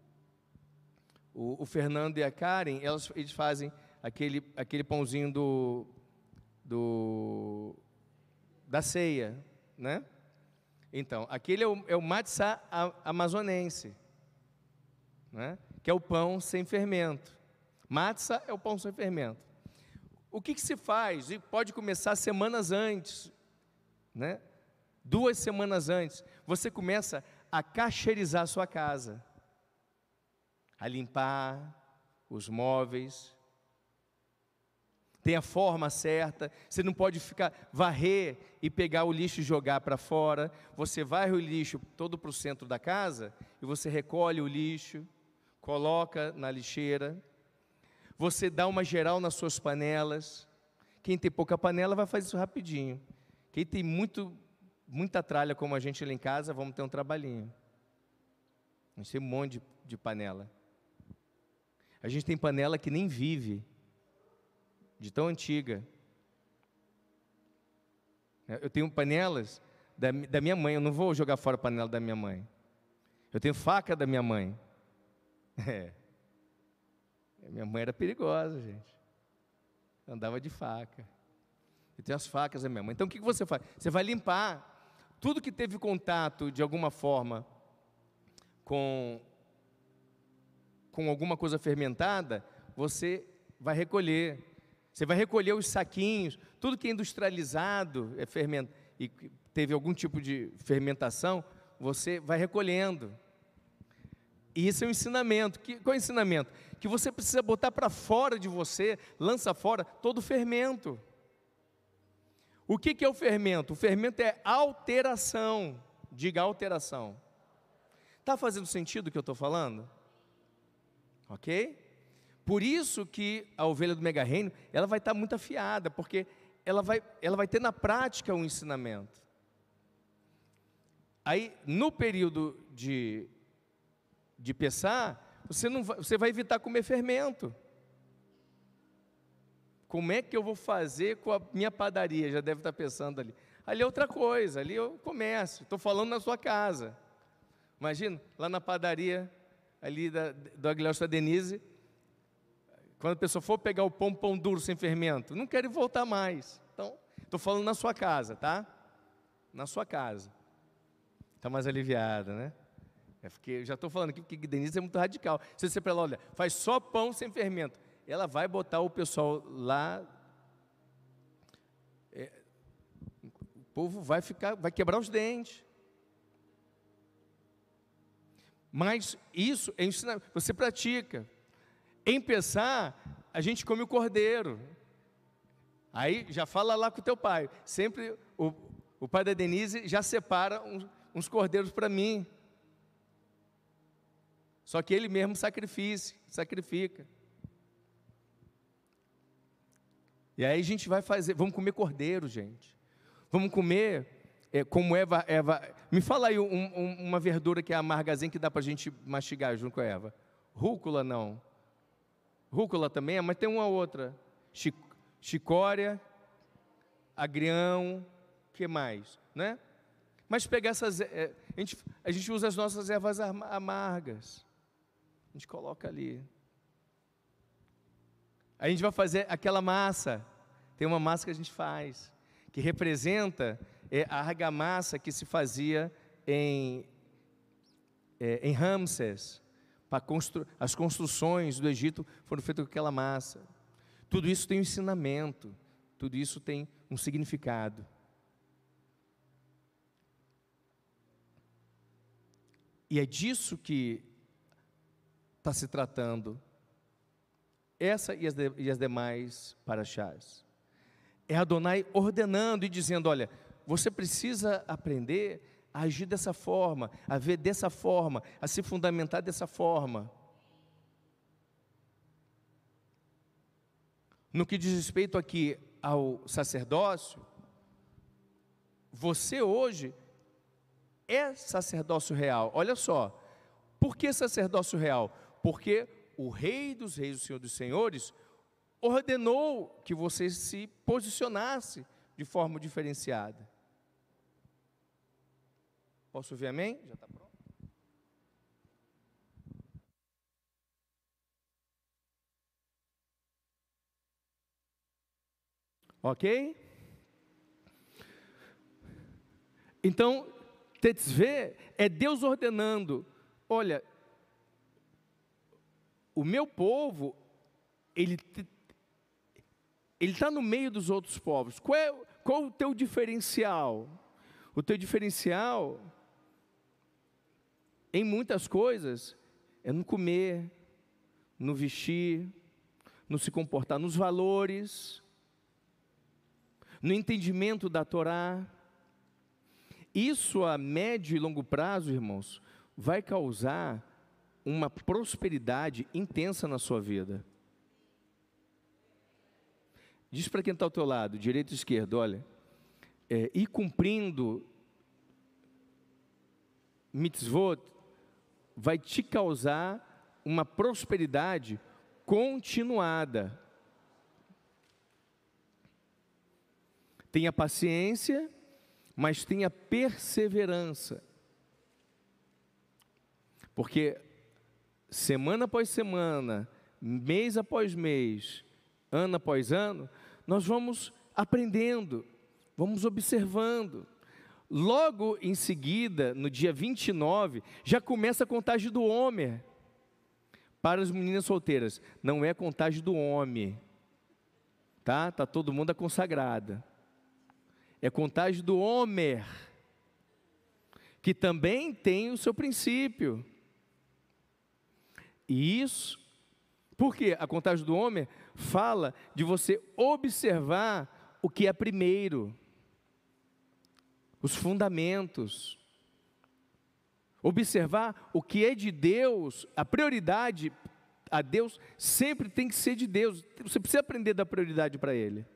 o, o Fernando e a Karen, elas, eles fazem aquele, aquele pãozinho do, do, da ceia, né? Então, aquele é o, é o matzah amazonense, né? que é o pão sem fermento. Matzah é o pão sem fermento. O que, que se faz? E pode começar semanas antes, né? duas semanas antes. Você começa a cacheirizar a sua casa, a limpar os móveis, tem a forma certa, você não pode ficar varrer e pegar o lixo e jogar para fora. Você varre o lixo todo para o centro da casa e você recolhe o lixo, coloca na lixeira. Você dá uma geral nas suas panelas. Quem tem pouca panela vai fazer isso rapidinho. Quem tem muito, muita tralha como a gente lá em casa, vamos ter um trabalhinho. Gente tem um monte de, de panela. A gente tem panela que nem vive de tão antiga. Eu tenho panelas da, da minha mãe, eu não vou jogar fora a panela da minha mãe. Eu tenho faca da minha mãe. É. Minha mãe era perigosa, gente. Andava de faca. Eu tenho as facas da minha mãe. Então o que você faz? Você vai limpar tudo que teve contato de alguma forma com, com alguma coisa fermentada, você vai recolher. Você vai recolher os saquinhos, tudo que é industrializado é ferment... e teve algum tipo de fermentação, você vai recolhendo. E isso é um ensinamento. Que, qual é o ensinamento? Que você precisa botar para fora de você, lança fora todo o fermento. O que, que é o fermento? O fermento é alteração. Diga alteração. Está fazendo sentido o que eu estou falando? Ok? Por isso que a ovelha do mega reino, ela vai estar muito afiada, porque ela vai, ela vai ter na prática um ensinamento. Aí, no período de, de pesar, você, não vai, você vai evitar comer fermento. Como é que eu vou fazer com a minha padaria? Já deve estar pensando ali. Ali é outra coisa, ali eu começo. Estou falando na sua casa. Imagina, lá na padaria, ali da, do Aguilhão da Denise, quando a pessoa for pegar o pão, pão duro sem fermento, não quero voltar mais. Então, estou falando na sua casa, tá? Na sua casa. Está mais aliviada, né? É porque eu já estou falando aqui porque Denise é muito radical. Se você para ela, olha, faz só pão sem fermento, ela vai botar o pessoal lá. É, o povo vai ficar, vai quebrar os dentes. Mas isso é ensinar, você pratica. Em pensar, a gente come o cordeiro. Aí já fala lá com o teu pai. Sempre o, o pai da Denise já separa uns, uns cordeiros para mim. Só que ele mesmo sacrifica, sacrifica. E aí a gente vai fazer, vamos comer cordeiro, gente. Vamos comer é, como Eva, Eva. Me fala aí um, um, uma verdura que é amargazinha que dá para a gente mastigar junto com a Eva. Rúcula não. Rúcula também, mas tem uma outra. Chicória, agrião, que mais, né? Mas pegar essas, é, a, gente, a gente usa as nossas ervas amargas. A gente coloca ali. A gente vai fazer aquela massa. Tem uma massa que a gente faz, que representa é, a argamassa que se fazia em, é, em Ramses constru... as construções do Egito foram feitas com aquela massa. Tudo isso tem um ensinamento, tudo isso tem um significado. E é disso que está se tratando essa e as, de, e as demais paraxás. É Adonai ordenando e dizendo: olha, você precisa aprender a agir dessa forma, a ver dessa forma, a se fundamentar dessa forma. No que diz respeito aqui ao sacerdócio, você hoje é sacerdócio real. Olha só, por que sacerdócio real? Porque o Rei dos Reis, o Senhor dos Senhores, ordenou que você se posicionasse de forma diferenciada. Posso ouvir amém? Já está pronto? Ok? Então, Tetzvê é Deus ordenando: olha, o meu povo, ele ele está no meio dos outros povos. Qual é, qual é o teu diferencial? O teu diferencial, em muitas coisas, é no comer, no vestir, no se comportar, nos valores, no entendimento da Torá. Isso a médio e longo prazo, irmãos, vai causar uma prosperidade intensa na sua vida. Diz para quem está ao teu lado, direito e esquerdo, olha, é, ir cumprindo mitzvot vai te causar uma prosperidade continuada. Tenha paciência, mas tenha perseverança. Porque semana após semana, mês após mês, ano após ano, nós vamos aprendendo, vamos observando. Logo em seguida, no dia 29, já começa a contagem do homem. Para as meninas solteiras, não é contagem do homem. Tá? Tá todo mundo consagrada. É contagem do Homer, que também tem o seu princípio. E isso, porque a contagem do Homer fala de você observar o que é primeiro, os fundamentos. Observar o que é de Deus, a prioridade a Deus sempre tem que ser de Deus. Você precisa aprender a dar prioridade para Ele.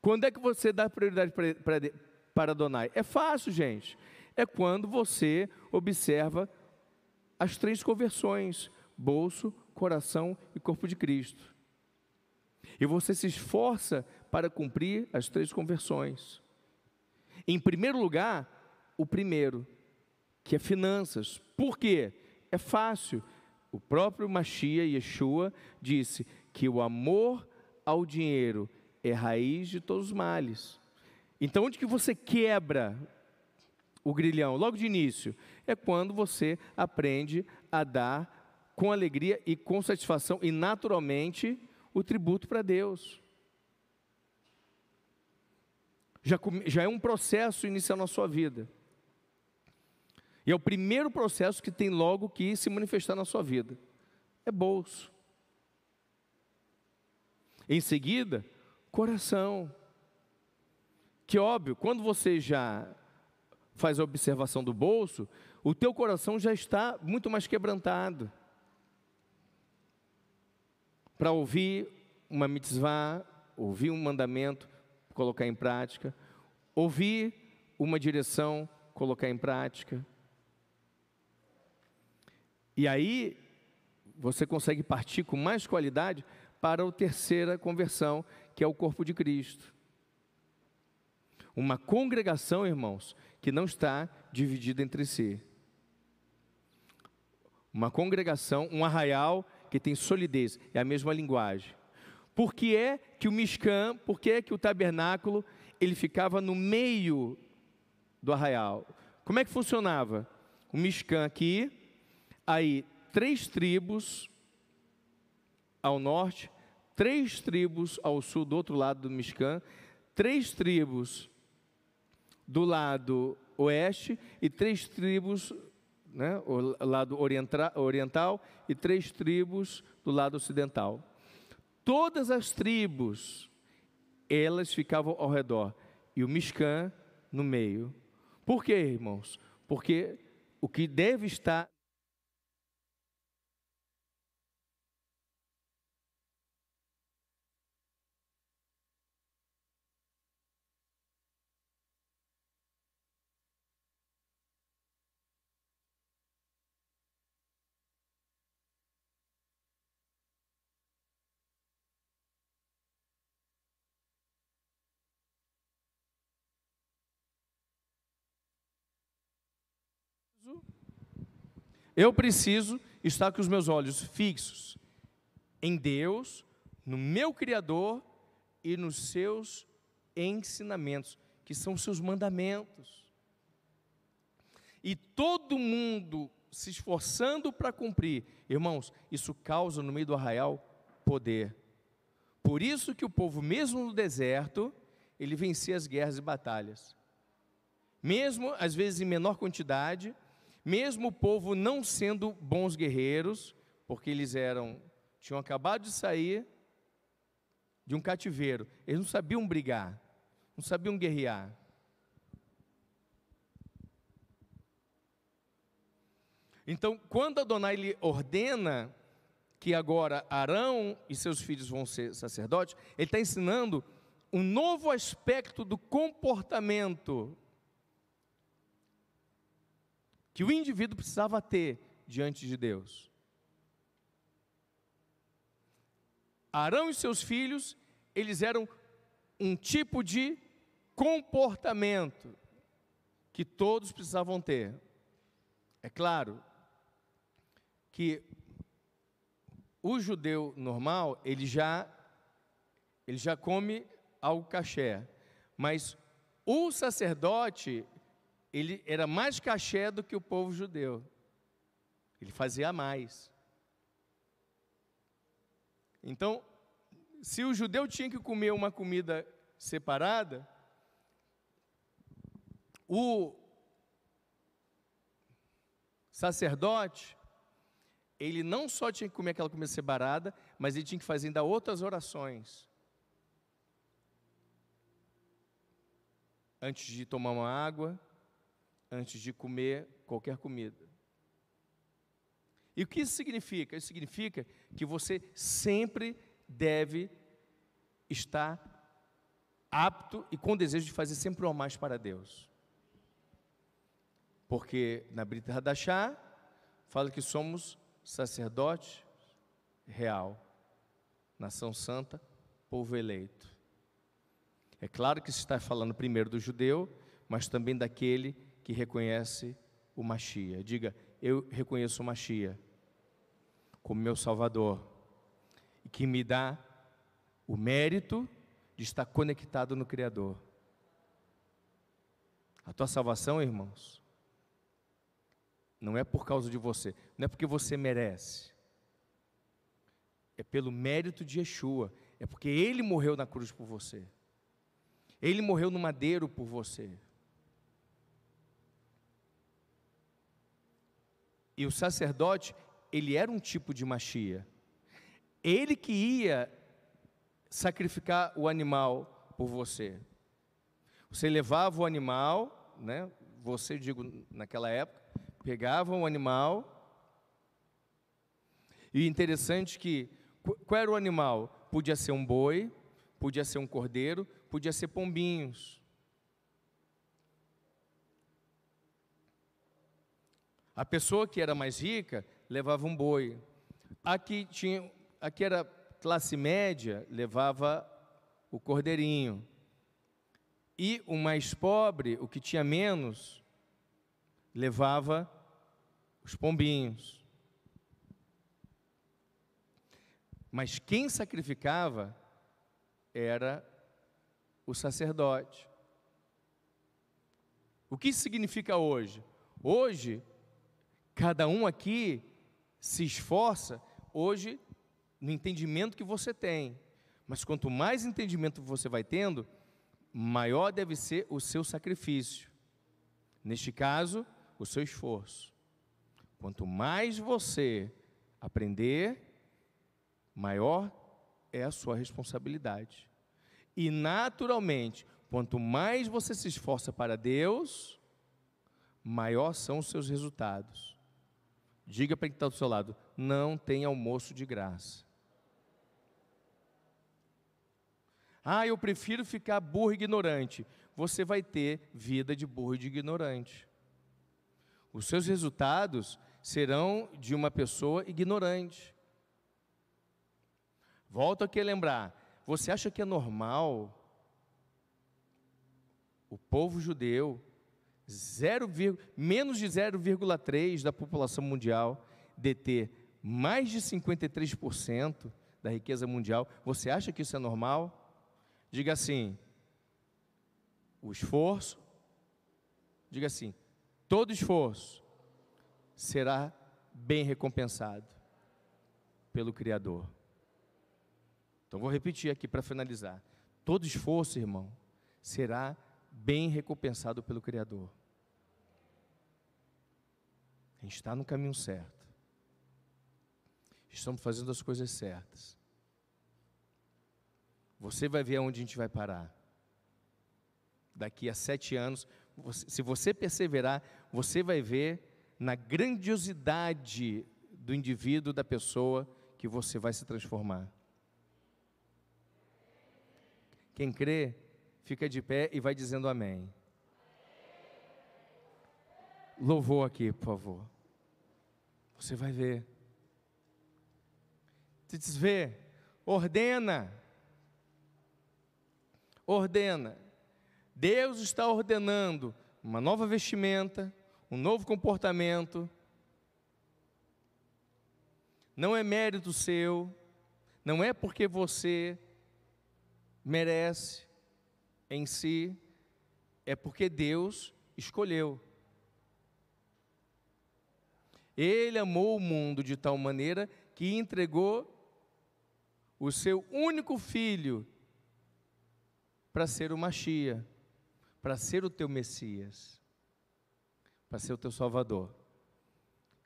Quando é que você dá prioridade para, para Adonai? É fácil, gente. É quando você observa as três conversões: bolso, coração e corpo de Cristo. E você se esforça para cumprir as três conversões. Em primeiro lugar, o primeiro, que é finanças. Por quê? É fácil. O próprio Machia Yeshua disse que o amor ao dinheiro é raiz de todos os males. Então, onde que você quebra o grilhão? Logo de início, é quando você aprende a dar com alegria e com satisfação e naturalmente o tributo para Deus. Já, já é um processo inicial na sua vida. E é o primeiro processo que tem logo que se manifestar na sua vida. É bolso. Em seguida, coração. Que óbvio, quando você já faz a observação do bolso, o teu coração já está muito mais quebrantado para ouvir uma mitzvah, ouvir um mandamento, colocar em prática, ouvir uma direção, colocar em prática. E aí você consegue partir com mais qualidade para a terceira conversão, que é o corpo de Cristo. Uma congregação, irmãos, que não está dividida entre si. Uma congregação, um arraial que tem solidez, é a mesma linguagem. Por que é que o Mishkan, por que é que o tabernáculo, ele ficava no meio do arraial? Como é que funcionava? O Mishkan aqui, aí três tribos ao norte, três tribos ao sul, do outro lado do Mishkan, três tribos do lado oeste e três tribos né, o lado oriental, e três tribos do lado ocidental. Todas as tribos, elas ficavam ao redor, e o Mishkan no meio. Por quê, irmãos? Porque o que deve estar Eu preciso estar com os meus olhos fixos em Deus, no meu Criador e nos seus ensinamentos, que são os seus mandamentos. E todo mundo se esforçando para cumprir, irmãos, isso causa no meio do arraial poder. Por isso que o povo, mesmo no deserto, ele vencia as guerras e batalhas. Mesmo às vezes em menor quantidade, mesmo o povo não sendo bons guerreiros, porque eles eram tinham acabado de sair de um cativeiro, eles não sabiam brigar, não sabiam guerrear. Então, quando Adonai lhe ordena que agora Arão e seus filhos vão ser sacerdotes, ele está ensinando um novo aspecto do comportamento que o indivíduo precisava ter diante de Deus. Arão e seus filhos, eles eram um tipo de comportamento que todos precisavam ter. É claro que o judeu normal, ele já ele já come algo caché, mas o sacerdote, ele era mais caché do que o povo judeu. Ele fazia mais. Então, se o judeu tinha que comer uma comida separada, o sacerdote, ele não só tinha que comer aquela comida separada, mas ele tinha que fazer ainda outras orações. Antes de tomar uma água, antes de comer qualquer comida. E o que isso significa? Isso significa que você sempre deve estar apto e com desejo de fazer sempre o mais para Deus. Porque na Brita Hadachá fala que somos sacerdote real, nação santa, povo eleito. É claro que se está falando primeiro do judeu, mas também daquele que reconhece o Machia. Diga, eu reconheço o Machia como meu Salvador e que me dá o mérito de estar conectado no Criador. A tua salvação, irmãos, não é por causa de você, não é porque você merece, é pelo mérito de Yeshua, é porque Ele morreu na cruz por você, Ele morreu no madeiro por você. E o sacerdote, ele era um tipo de machia. Ele que ia sacrificar o animal por você. Você levava o animal, né? Você, digo, naquela época, pegava o animal. E interessante que qual era o animal? Podia ser um boi, podia ser um cordeiro, podia ser pombinhos. A pessoa que era mais rica levava um boi. Aqui tinha, aqui era classe média, levava o cordeirinho. E o mais pobre, o que tinha menos, levava os pombinhos. Mas quem sacrificava era o sacerdote. O que significa hoje? Hoje, Cada um aqui se esforça hoje no entendimento que você tem. Mas quanto mais entendimento você vai tendo, maior deve ser o seu sacrifício. Neste caso, o seu esforço. Quanto mais você aprender, maior é a sua responsabilidade. E naturalmente, quanto mais você se esforça para Deus, maior são os seus resultados. Diga para quem está do seu lado: não tem almoço de graça. Ah, eu prefiro ficar burro e ignorante. Você vai ter vida de burro e de ignorante. Os seus resultados serão de uma pessoa ignorante. Volto aqui a lembrar: você acha que é normal o povo judeu, 0, menos de 0,3% da população mundial, deter mais de 53% da riqueza mundial? Você acha que isso é normal? Diga assim: o esforço, diga assim, todo esforço será bem recompensado pelo Criador. Então vou repetir aqui para finalizar. Todo esforço, irmão, será bem recompensado pelo Criador. A gente está no caminho certo. Estamos fazendo as coisas certas. Você vai ver aonde a gente vai parar. Daqui a sete anos, se você perseverar, você vai ver na grandiosidade do indivíduo, da pessoa, que você vai se transformar. Quem crê, fica de pé e vai dizendo amém. Louvor aqui, por favor. Você vai ver. Você diz, vê, ordena ordena. Deus está ordenando uma nova vestimenta, um novo comportamento. Não é mérito seu, não é porque você merece em si, é porque Deus escolheu. Ele amou o mundo de tal maneira que entregou o seu único filho para ser o Machia, para ser o teu Messias, para ser o teu Salvador.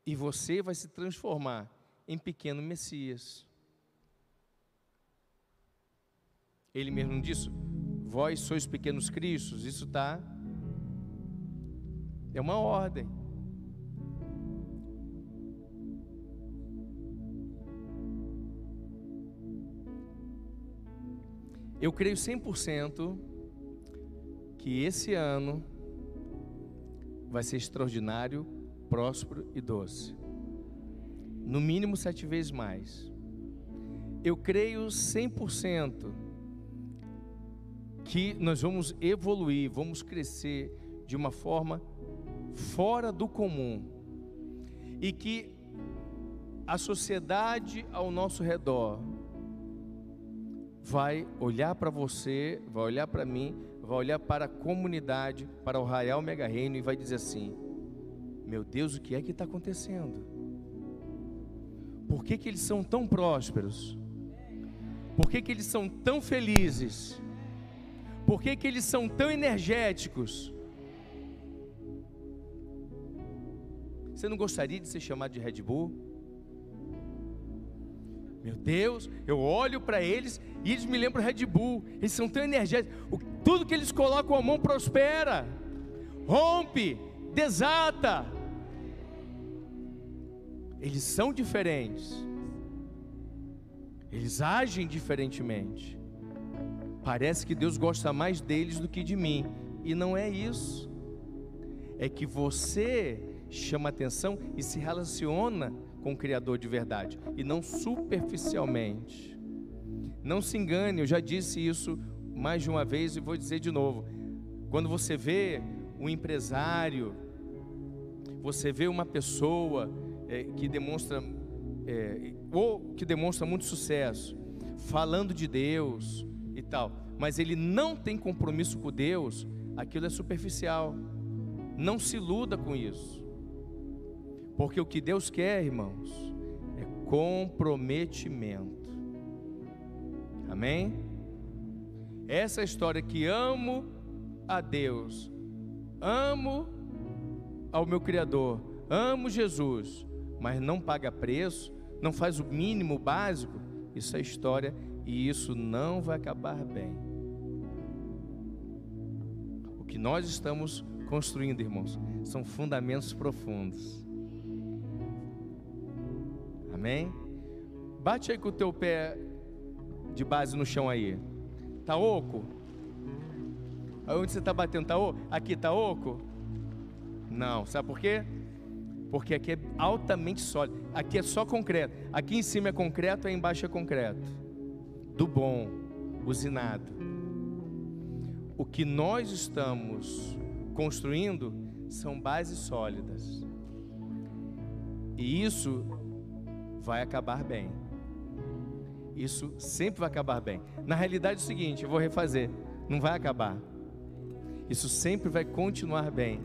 E você vai se transformar em pequeno Messias. Ele mesmo disse: Vós sois pequenos cristos. Isso está. É uma ordem. Eu creio 100% que esse ano vai ser extraordinário, próspero e doce. No mínimo sete vezes mais. Eu creio 100% que nós vamos evoluir, vamos crescer de uma forma fora do comum. E que a sociedade ao nosso redor vai olhar para você, vai olhar para mim, vai olhar para a comunidade, para o Raial Mega Reino e vai dizer assim: Meu Deus, o que é que está acontecendo? Por que, que eles são tão prósperos? Por que, que eles são tão felizes? Por que, que eles são tão energéticos? Você não gostaria de ser chamado de Red Bull? Meu Deus, eu olho para eles e eles me lembram Red Bull. Eles são tão energéticos. tudo que eles colocam a mão prospera, rompe, desata. Eles são diferentes. Eles agem diferentemente. Parece que Deus gosta mais deles do que de mim. E não é isso. É que você chama atenção e se relaciona com o Criador de verdade e não superficialmente. Não se engane, eu já disse isso mais de uma vez e vou dizer de novo. Quando você vê um empresário, você vê uma pessoa é, que demonstra é, ou que demonstra muito sucesso, falando de Deus e tal, mas ele não tem compromisso com Deus, aquilo é superficial. Não se iluda com isso. Porque o que Deus quer, irmãos, é comprometimento. Amém? Essa é história que amo a Deus, amo ao meu Criador, amo Jesus, mas não paga preço, não faz o mínimo básico, isso é história e isso não vai acabar bem. O que nós estamos construindo, irmãos, são fundamentos profundos. Amém? Bate aí com o teu pé de base no chão aí. Tá oco? Onde você está batendo? Tá oco? Aqui tá oco? Não. Sabe por quê? Porque aqui é altamente sólido. Aqui é só concreto. Aqui em cima é concreto, aí embaixo é concreto. Do bom, usinado. O que nós estamos construindo são bases sólidas. E isso vai acabar bem. Isso sempre vai acabar bem. Na realidade é o seguinte, eu vou refazer, não vai acabar. Isso sempre vai continuar bem.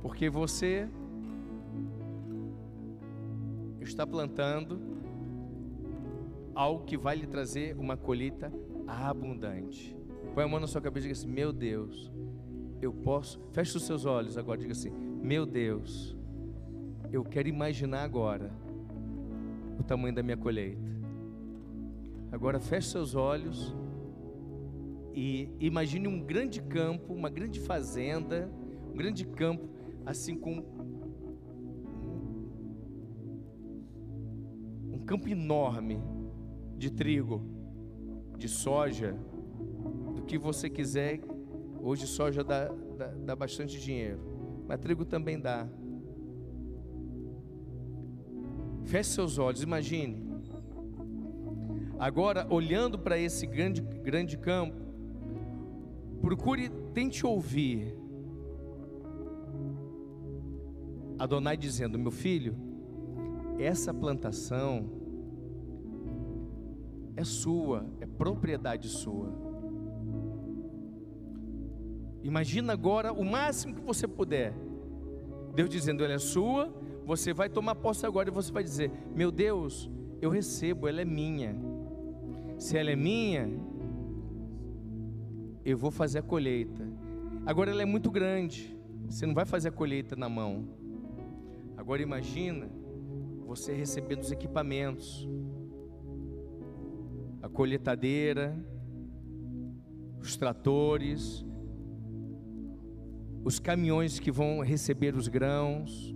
Porque você está plantando algo que vai lhe trazer uma colheita abundante. Põe a mão na sua cabeça e diga assim: Meu Deus, eu posso. Feche os seus olhos agora, diga assim: Meu Deus, eu quero imaginar agora o tamanho da minha colheita. Agora feche seus olhos e imagine um grande campo, uma grande fazenda, um grande campo, assim com um campo enorme de trigo, de soja, do que você quiser. Hoje soja dá, dá, dá bastante dinheiro, mas trigo também dá. Feche seus olhos, imagine. Agora, olhando para esse grande, grande campo, procure, tente ouvir Adonai dizendo: Meu filho, essa plantação é sua, é propriedade sua. Imagina agora o máximo que você puder. Deus dizendo, ela é sua, você vai tomar posse agora e você vai dizer: Meu Deus, eu recebo, ela é minha. Se ela é minha, eu vou fazer a colheita. Agora ela é muito grande, você não vai fazer a colheita na mão. Agora imagina você recebendo os equipamentos, a colheitadeira, os tratores, os caminhões que vão receber os grãos.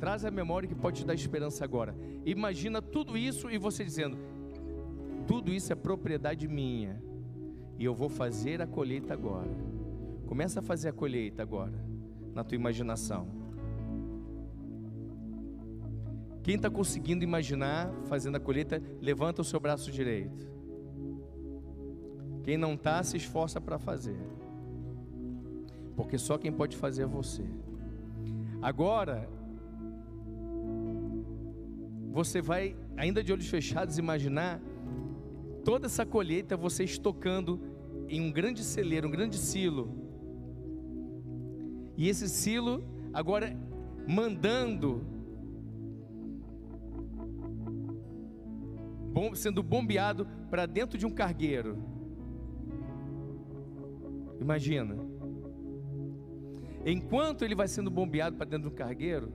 Traz a memória que pode te dar esperança agora. Imagina tudo isso e você dizendo: tudo isso é propriedade minha e eu vou fazer a colheita agora. Começa a fazer a colheita agora, na tua imaginação. Quem está conseguindo imaginar fazendo a colheita, levanta o seu braço direito. Quem não está, se esforça para fazer. Porque só quem pode fazer é você. Agora, você vai, ainda de olhos fechados, imaginar toda essa colheita você estocando em um grande celeiro, um grande silo. E esse silo agora mandando sendo bombeado para dentro de um cargueiro. Imagina. Enquanto ele vai sendo bombeado para dentro de um cargueiro,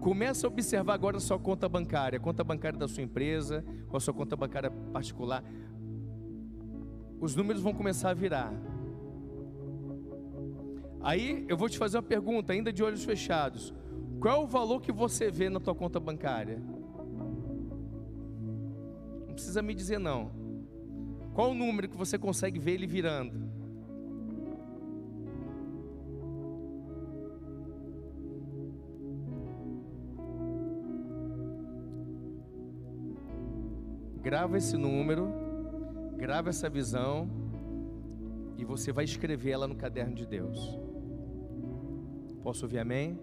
começa a observar agora a sua conta bancária, a conta bancária da sua empresa, ou a sua conta bancária particular. Os números vão começar a virar. Aí eu vou te fazer uma pergunta, ainda de olhos fechados. Qual é o valor que você vê na tua conta bancária? Não precisa me dizer não. Qual o número que você consegue ver ele virando? Grava esse número, grava essa visão e você vai escrever ela no caderno de Deus. Posso ouvir amém?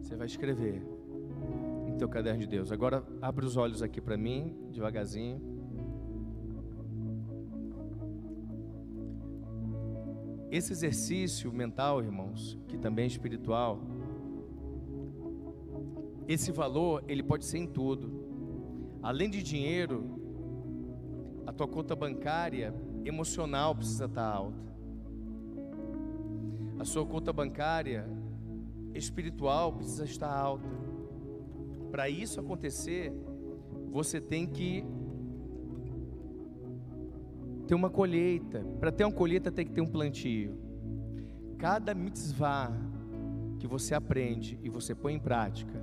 Você vai escrever teu caderno de Deus. Agora abre os olhos aqui para mim, devagarzinho. Esse exercício mental, irmãos, que também é espiritual, esse valor, ele pode ser em tudo. Além de dinheiro, a tua conta bancária emocional precisa estar alta. A sua conta bancária espiritual precisa estar alta. Para isso acontecer, você tem que ter uma colheita. Para ter uma colheita tem que ter um plantio. Cada mitzvah que você aprende e você põe em prática,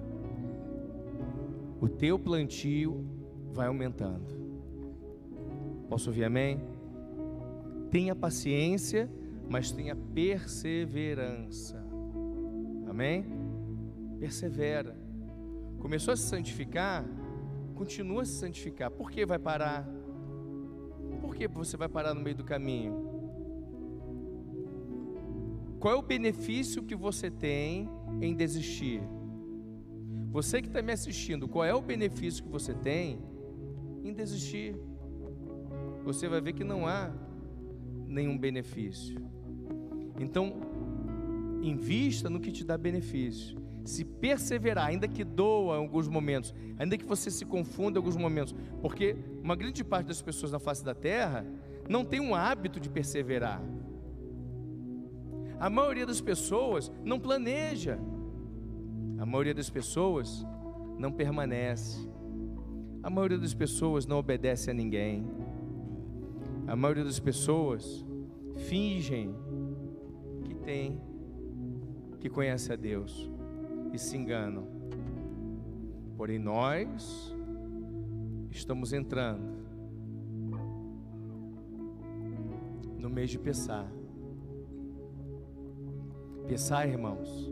o teu plantio vai aumentando. Posso ouvir amém? Tenha paciência, mas tenha perseverança. Amém? Persevera. Começou a se santificar, continua a se santificar. Por que vai parar? Por que você vai parar no meio do caminho? Qual é o benefício que você tem em desistir? Você que está me assistindo, qual é o benefício que você tem em desistir? Você vai ver que não há nenhum benefício. Então, invista no que te dá benefício. Se perseverar, ainda que doa em alguns momentos, ainda que você se confunda em alguns momentos, porque uma grande parte das pessoas na face da terra não tem um hábito de perseverar. A maioria das pessoas não planeja. A maioria das pessoas não permanece. A maioria das pessoas não obedece a ninguém. A maioria das pessoas fingem que tem, que conhece a Deus e se enganam. Porém, nós estamos entrando no mês de Pessar. Pessar, irmãos,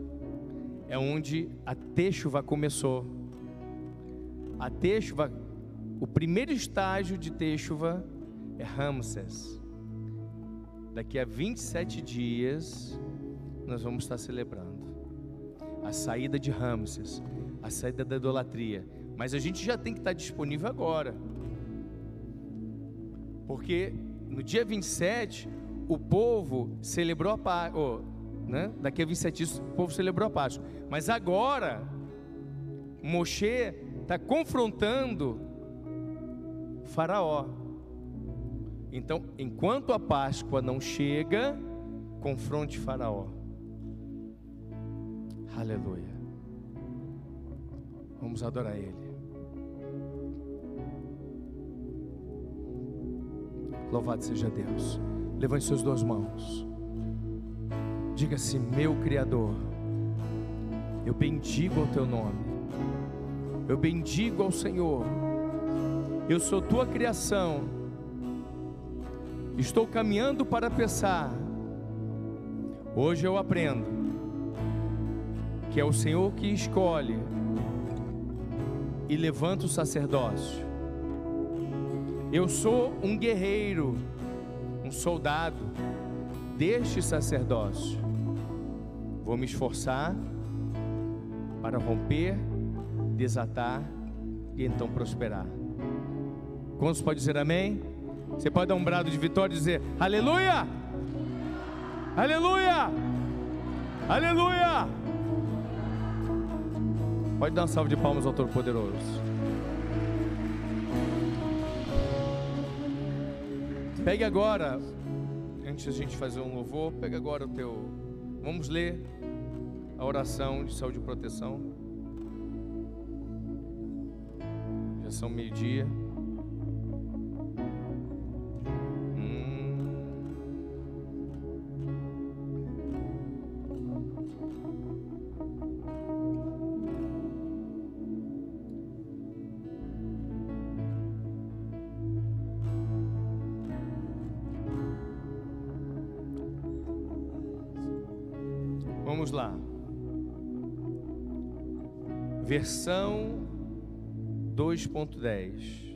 é onde a Teixuva começou. A Teixuva, o primeiro estágio de Teixuva é Ramses. Daqui a 27 dias nós vamos estar celebrando a saída de Ramses, a saída da idolatria. Mas a gente já tem que estar disponível agora. Porque no dia 27 o povo celebrou a Páscoa, oh, né? Daqui a 27 dias o povo celebrou a Páscoa. Mas agora Moshe está confrontando Faraó. Então, enquanto a Páscoa não chega, confronte Faraó. Aleluia. Vamos adorar Ele. Louvado seja Deus. Levante suas duas mãos. Diga-se, meu Criador. Eu bendigo ao teu nome. Eu bendigo ao Senhor. Eu sou tua criação Estou caminhando para pensar. Hoje eu aprendo que é o Senhor que escolhe e levanta o sacerdócio. Eu sou um guerreiro, um soldado deste sacerdócio. Vou me esforçar para romper, desatar e então prosperar. Quantos pode dizer amém? Você pode dar um brado de vitória e dizer: Aleluia! Aleluia! Aleluia! Pode dar uma salva de palmas ao Todo-Poderoso. Pegue agora, antes a gente fazer um louvor, pega agora o teu. Vamos ler a oração de saúde e proteção. Já são meio-dia. Versão 2.10.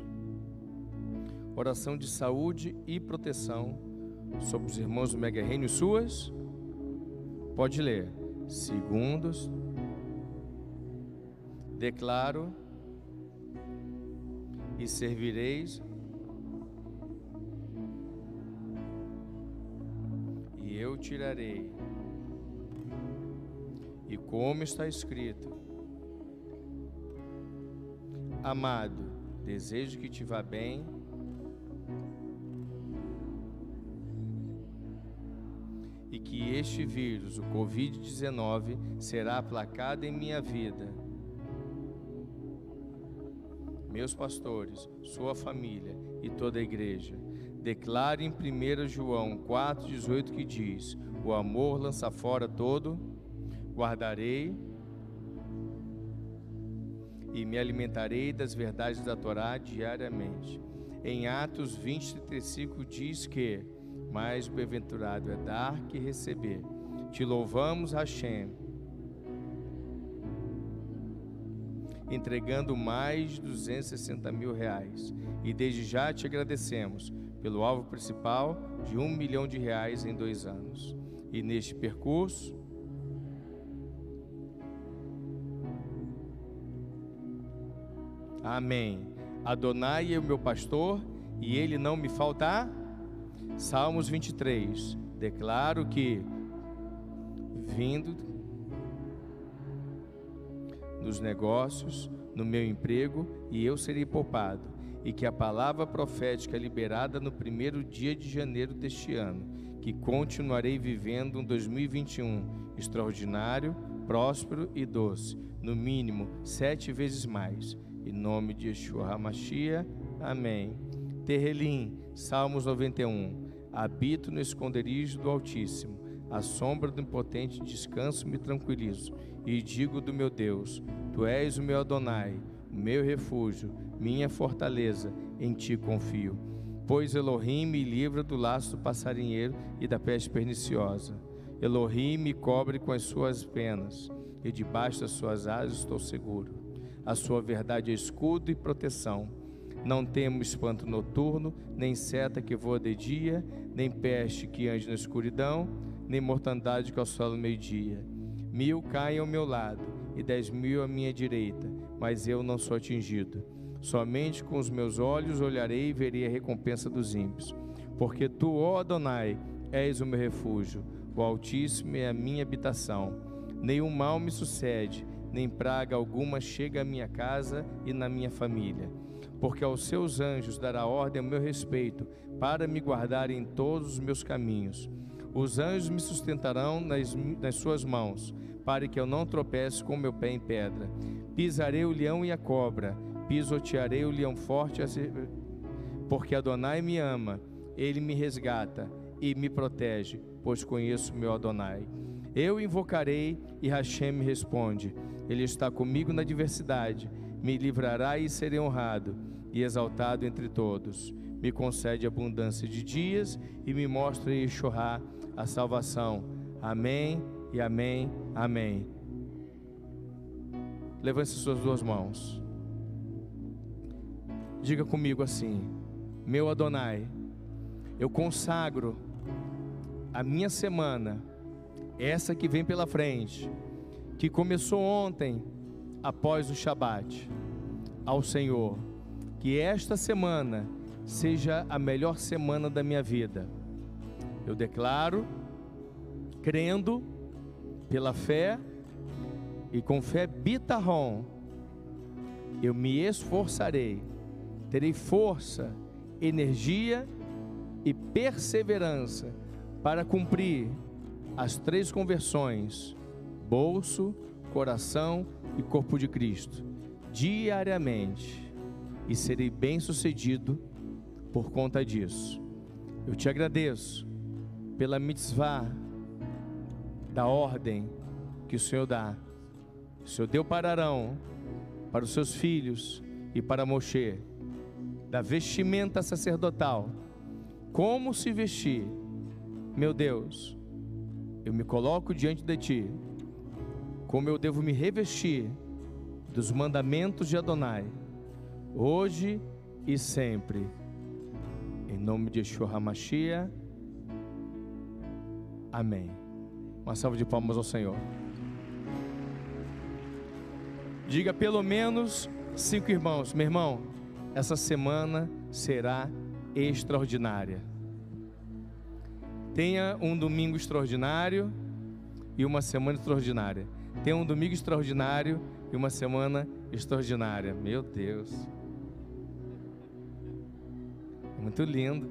Oração de saúde e proteção sobre os irmãos do Mega Reino e suas. Pode ler. Segundos. Declaro e servireis e eu tirarei. E como está escrito, Amado, desejo que te vá bem. E que este vírus, o Covid-19, será aplacado em minha vida. Meus pastores, sua família e toda a igreja declare em 1 João 4,18 que diz: O amor lança fora todo, guardarei e me alimentarei das verdades da Torá diariamente. Em Atos 20, 35 diz que mais bem-aventurado é dar que receber. Te louvamos, Hashem, entregando mais de 260 mil reais. E desde já te agradecemos pelo alvo principal de um milhão de reais em dois anos. E neste percurso, Amém. Adonai é o meu pastor e ele não me falta. Salmos 23. Declaro que, vindo nos negócios, no meu emprego, e eu serei poupado, e que a palavra profética liberada no primeiro dia de janeiro deste ano, que continuarei vivendo um 2021 extraordinário, próspero e doce, no mínimo sete vezes mais. Em nome de Yeshua HaMashiach, amém. Terrelim, Salmos 91. Habito no esconderijo do Altíssimo, a sombra do impotente descanso me tranquilizo, e digo do meu Deus: Tu és o meu Adonai, o meu refúgio, minha fortaleza, em ti confio. Pois Elohim me livra do laço do passarinheiro e da peste perniciosa. Elohim me cobre com as suas penas, e debaixo das suas asas estou seguro. A sua verdade é escudo e proteção. Não temo espanto noturno, nem seta que voa de dia, nem peste que ande na escuridão, nem mortandade que assola no meio-dia. Mil caem ao meu lado e dez mil à minha direita, mas eu não sou atingido. Somente com os meus olhos olharei e verei a recompensa dos ímpios. Porque tu, ó Adonai, és o meu refúgio, o Altíssimo é a minha habitação. Nenhum mal me sucede, nem praga alguma chega à minha casa e na minha família. Porque aos seus anjos dará ordem a meu respeito, para me guardar em todos os meus caminhos. Os anjos me sustentarão nas, nas suas mãos, para que eu não tropece com meu pé em pedra. Pisarei o leão e a cobra, pisotearei o leão forte, porque Adonai me ama, ele me resgata e me protege, pois conheço meu Adonai. Eu invocarei e Hashem me responde. Ele está comigo na adversidade, me livrará e serei honrado e exaltado entre todos. Me concede abundância de dias e me mostra Yeshua a salvação. Amém e amém, amém. Levante suas duas mãos. Diga comigo assim: Meu Adonai, eu consagro a minha semana, essa que vem pela frente que começou ontem, após o Shabat, ao Senhor, que esta semana seja a melhor semana da minha vida. Eu declaro, crendo, pela fé e com fé bitarrom, eu me esforçarei, terei força, energia e perseverança para cumprir as três conversões bolso, coração e corpo de Cristo, diariamente, e serei bem-sucedido por conta disso. Eu te agradeço pela mitzvah da ordem que o Senhor dá. O Senhor deu para Arão, para os seus filhos e para Moshe, da vestimenta sacerdotal. Como se vestir? Meu Deus, eu me coloco diante de ti como eu devo me revestir dos mandamentos de Adonai, hoje e sempre. Em nome de Yeshua HaMashiach. Amém. Uma salva de palmas ao Senhor. Diga pelo menos cinco irmãos, meu irmão, essa semana será extraordinária. Tenha um domingo extraordinário e uma semana extraordinária. Tem um domingo extraordinário e uma semana extraordinária. Meu Deus. Muito lindo.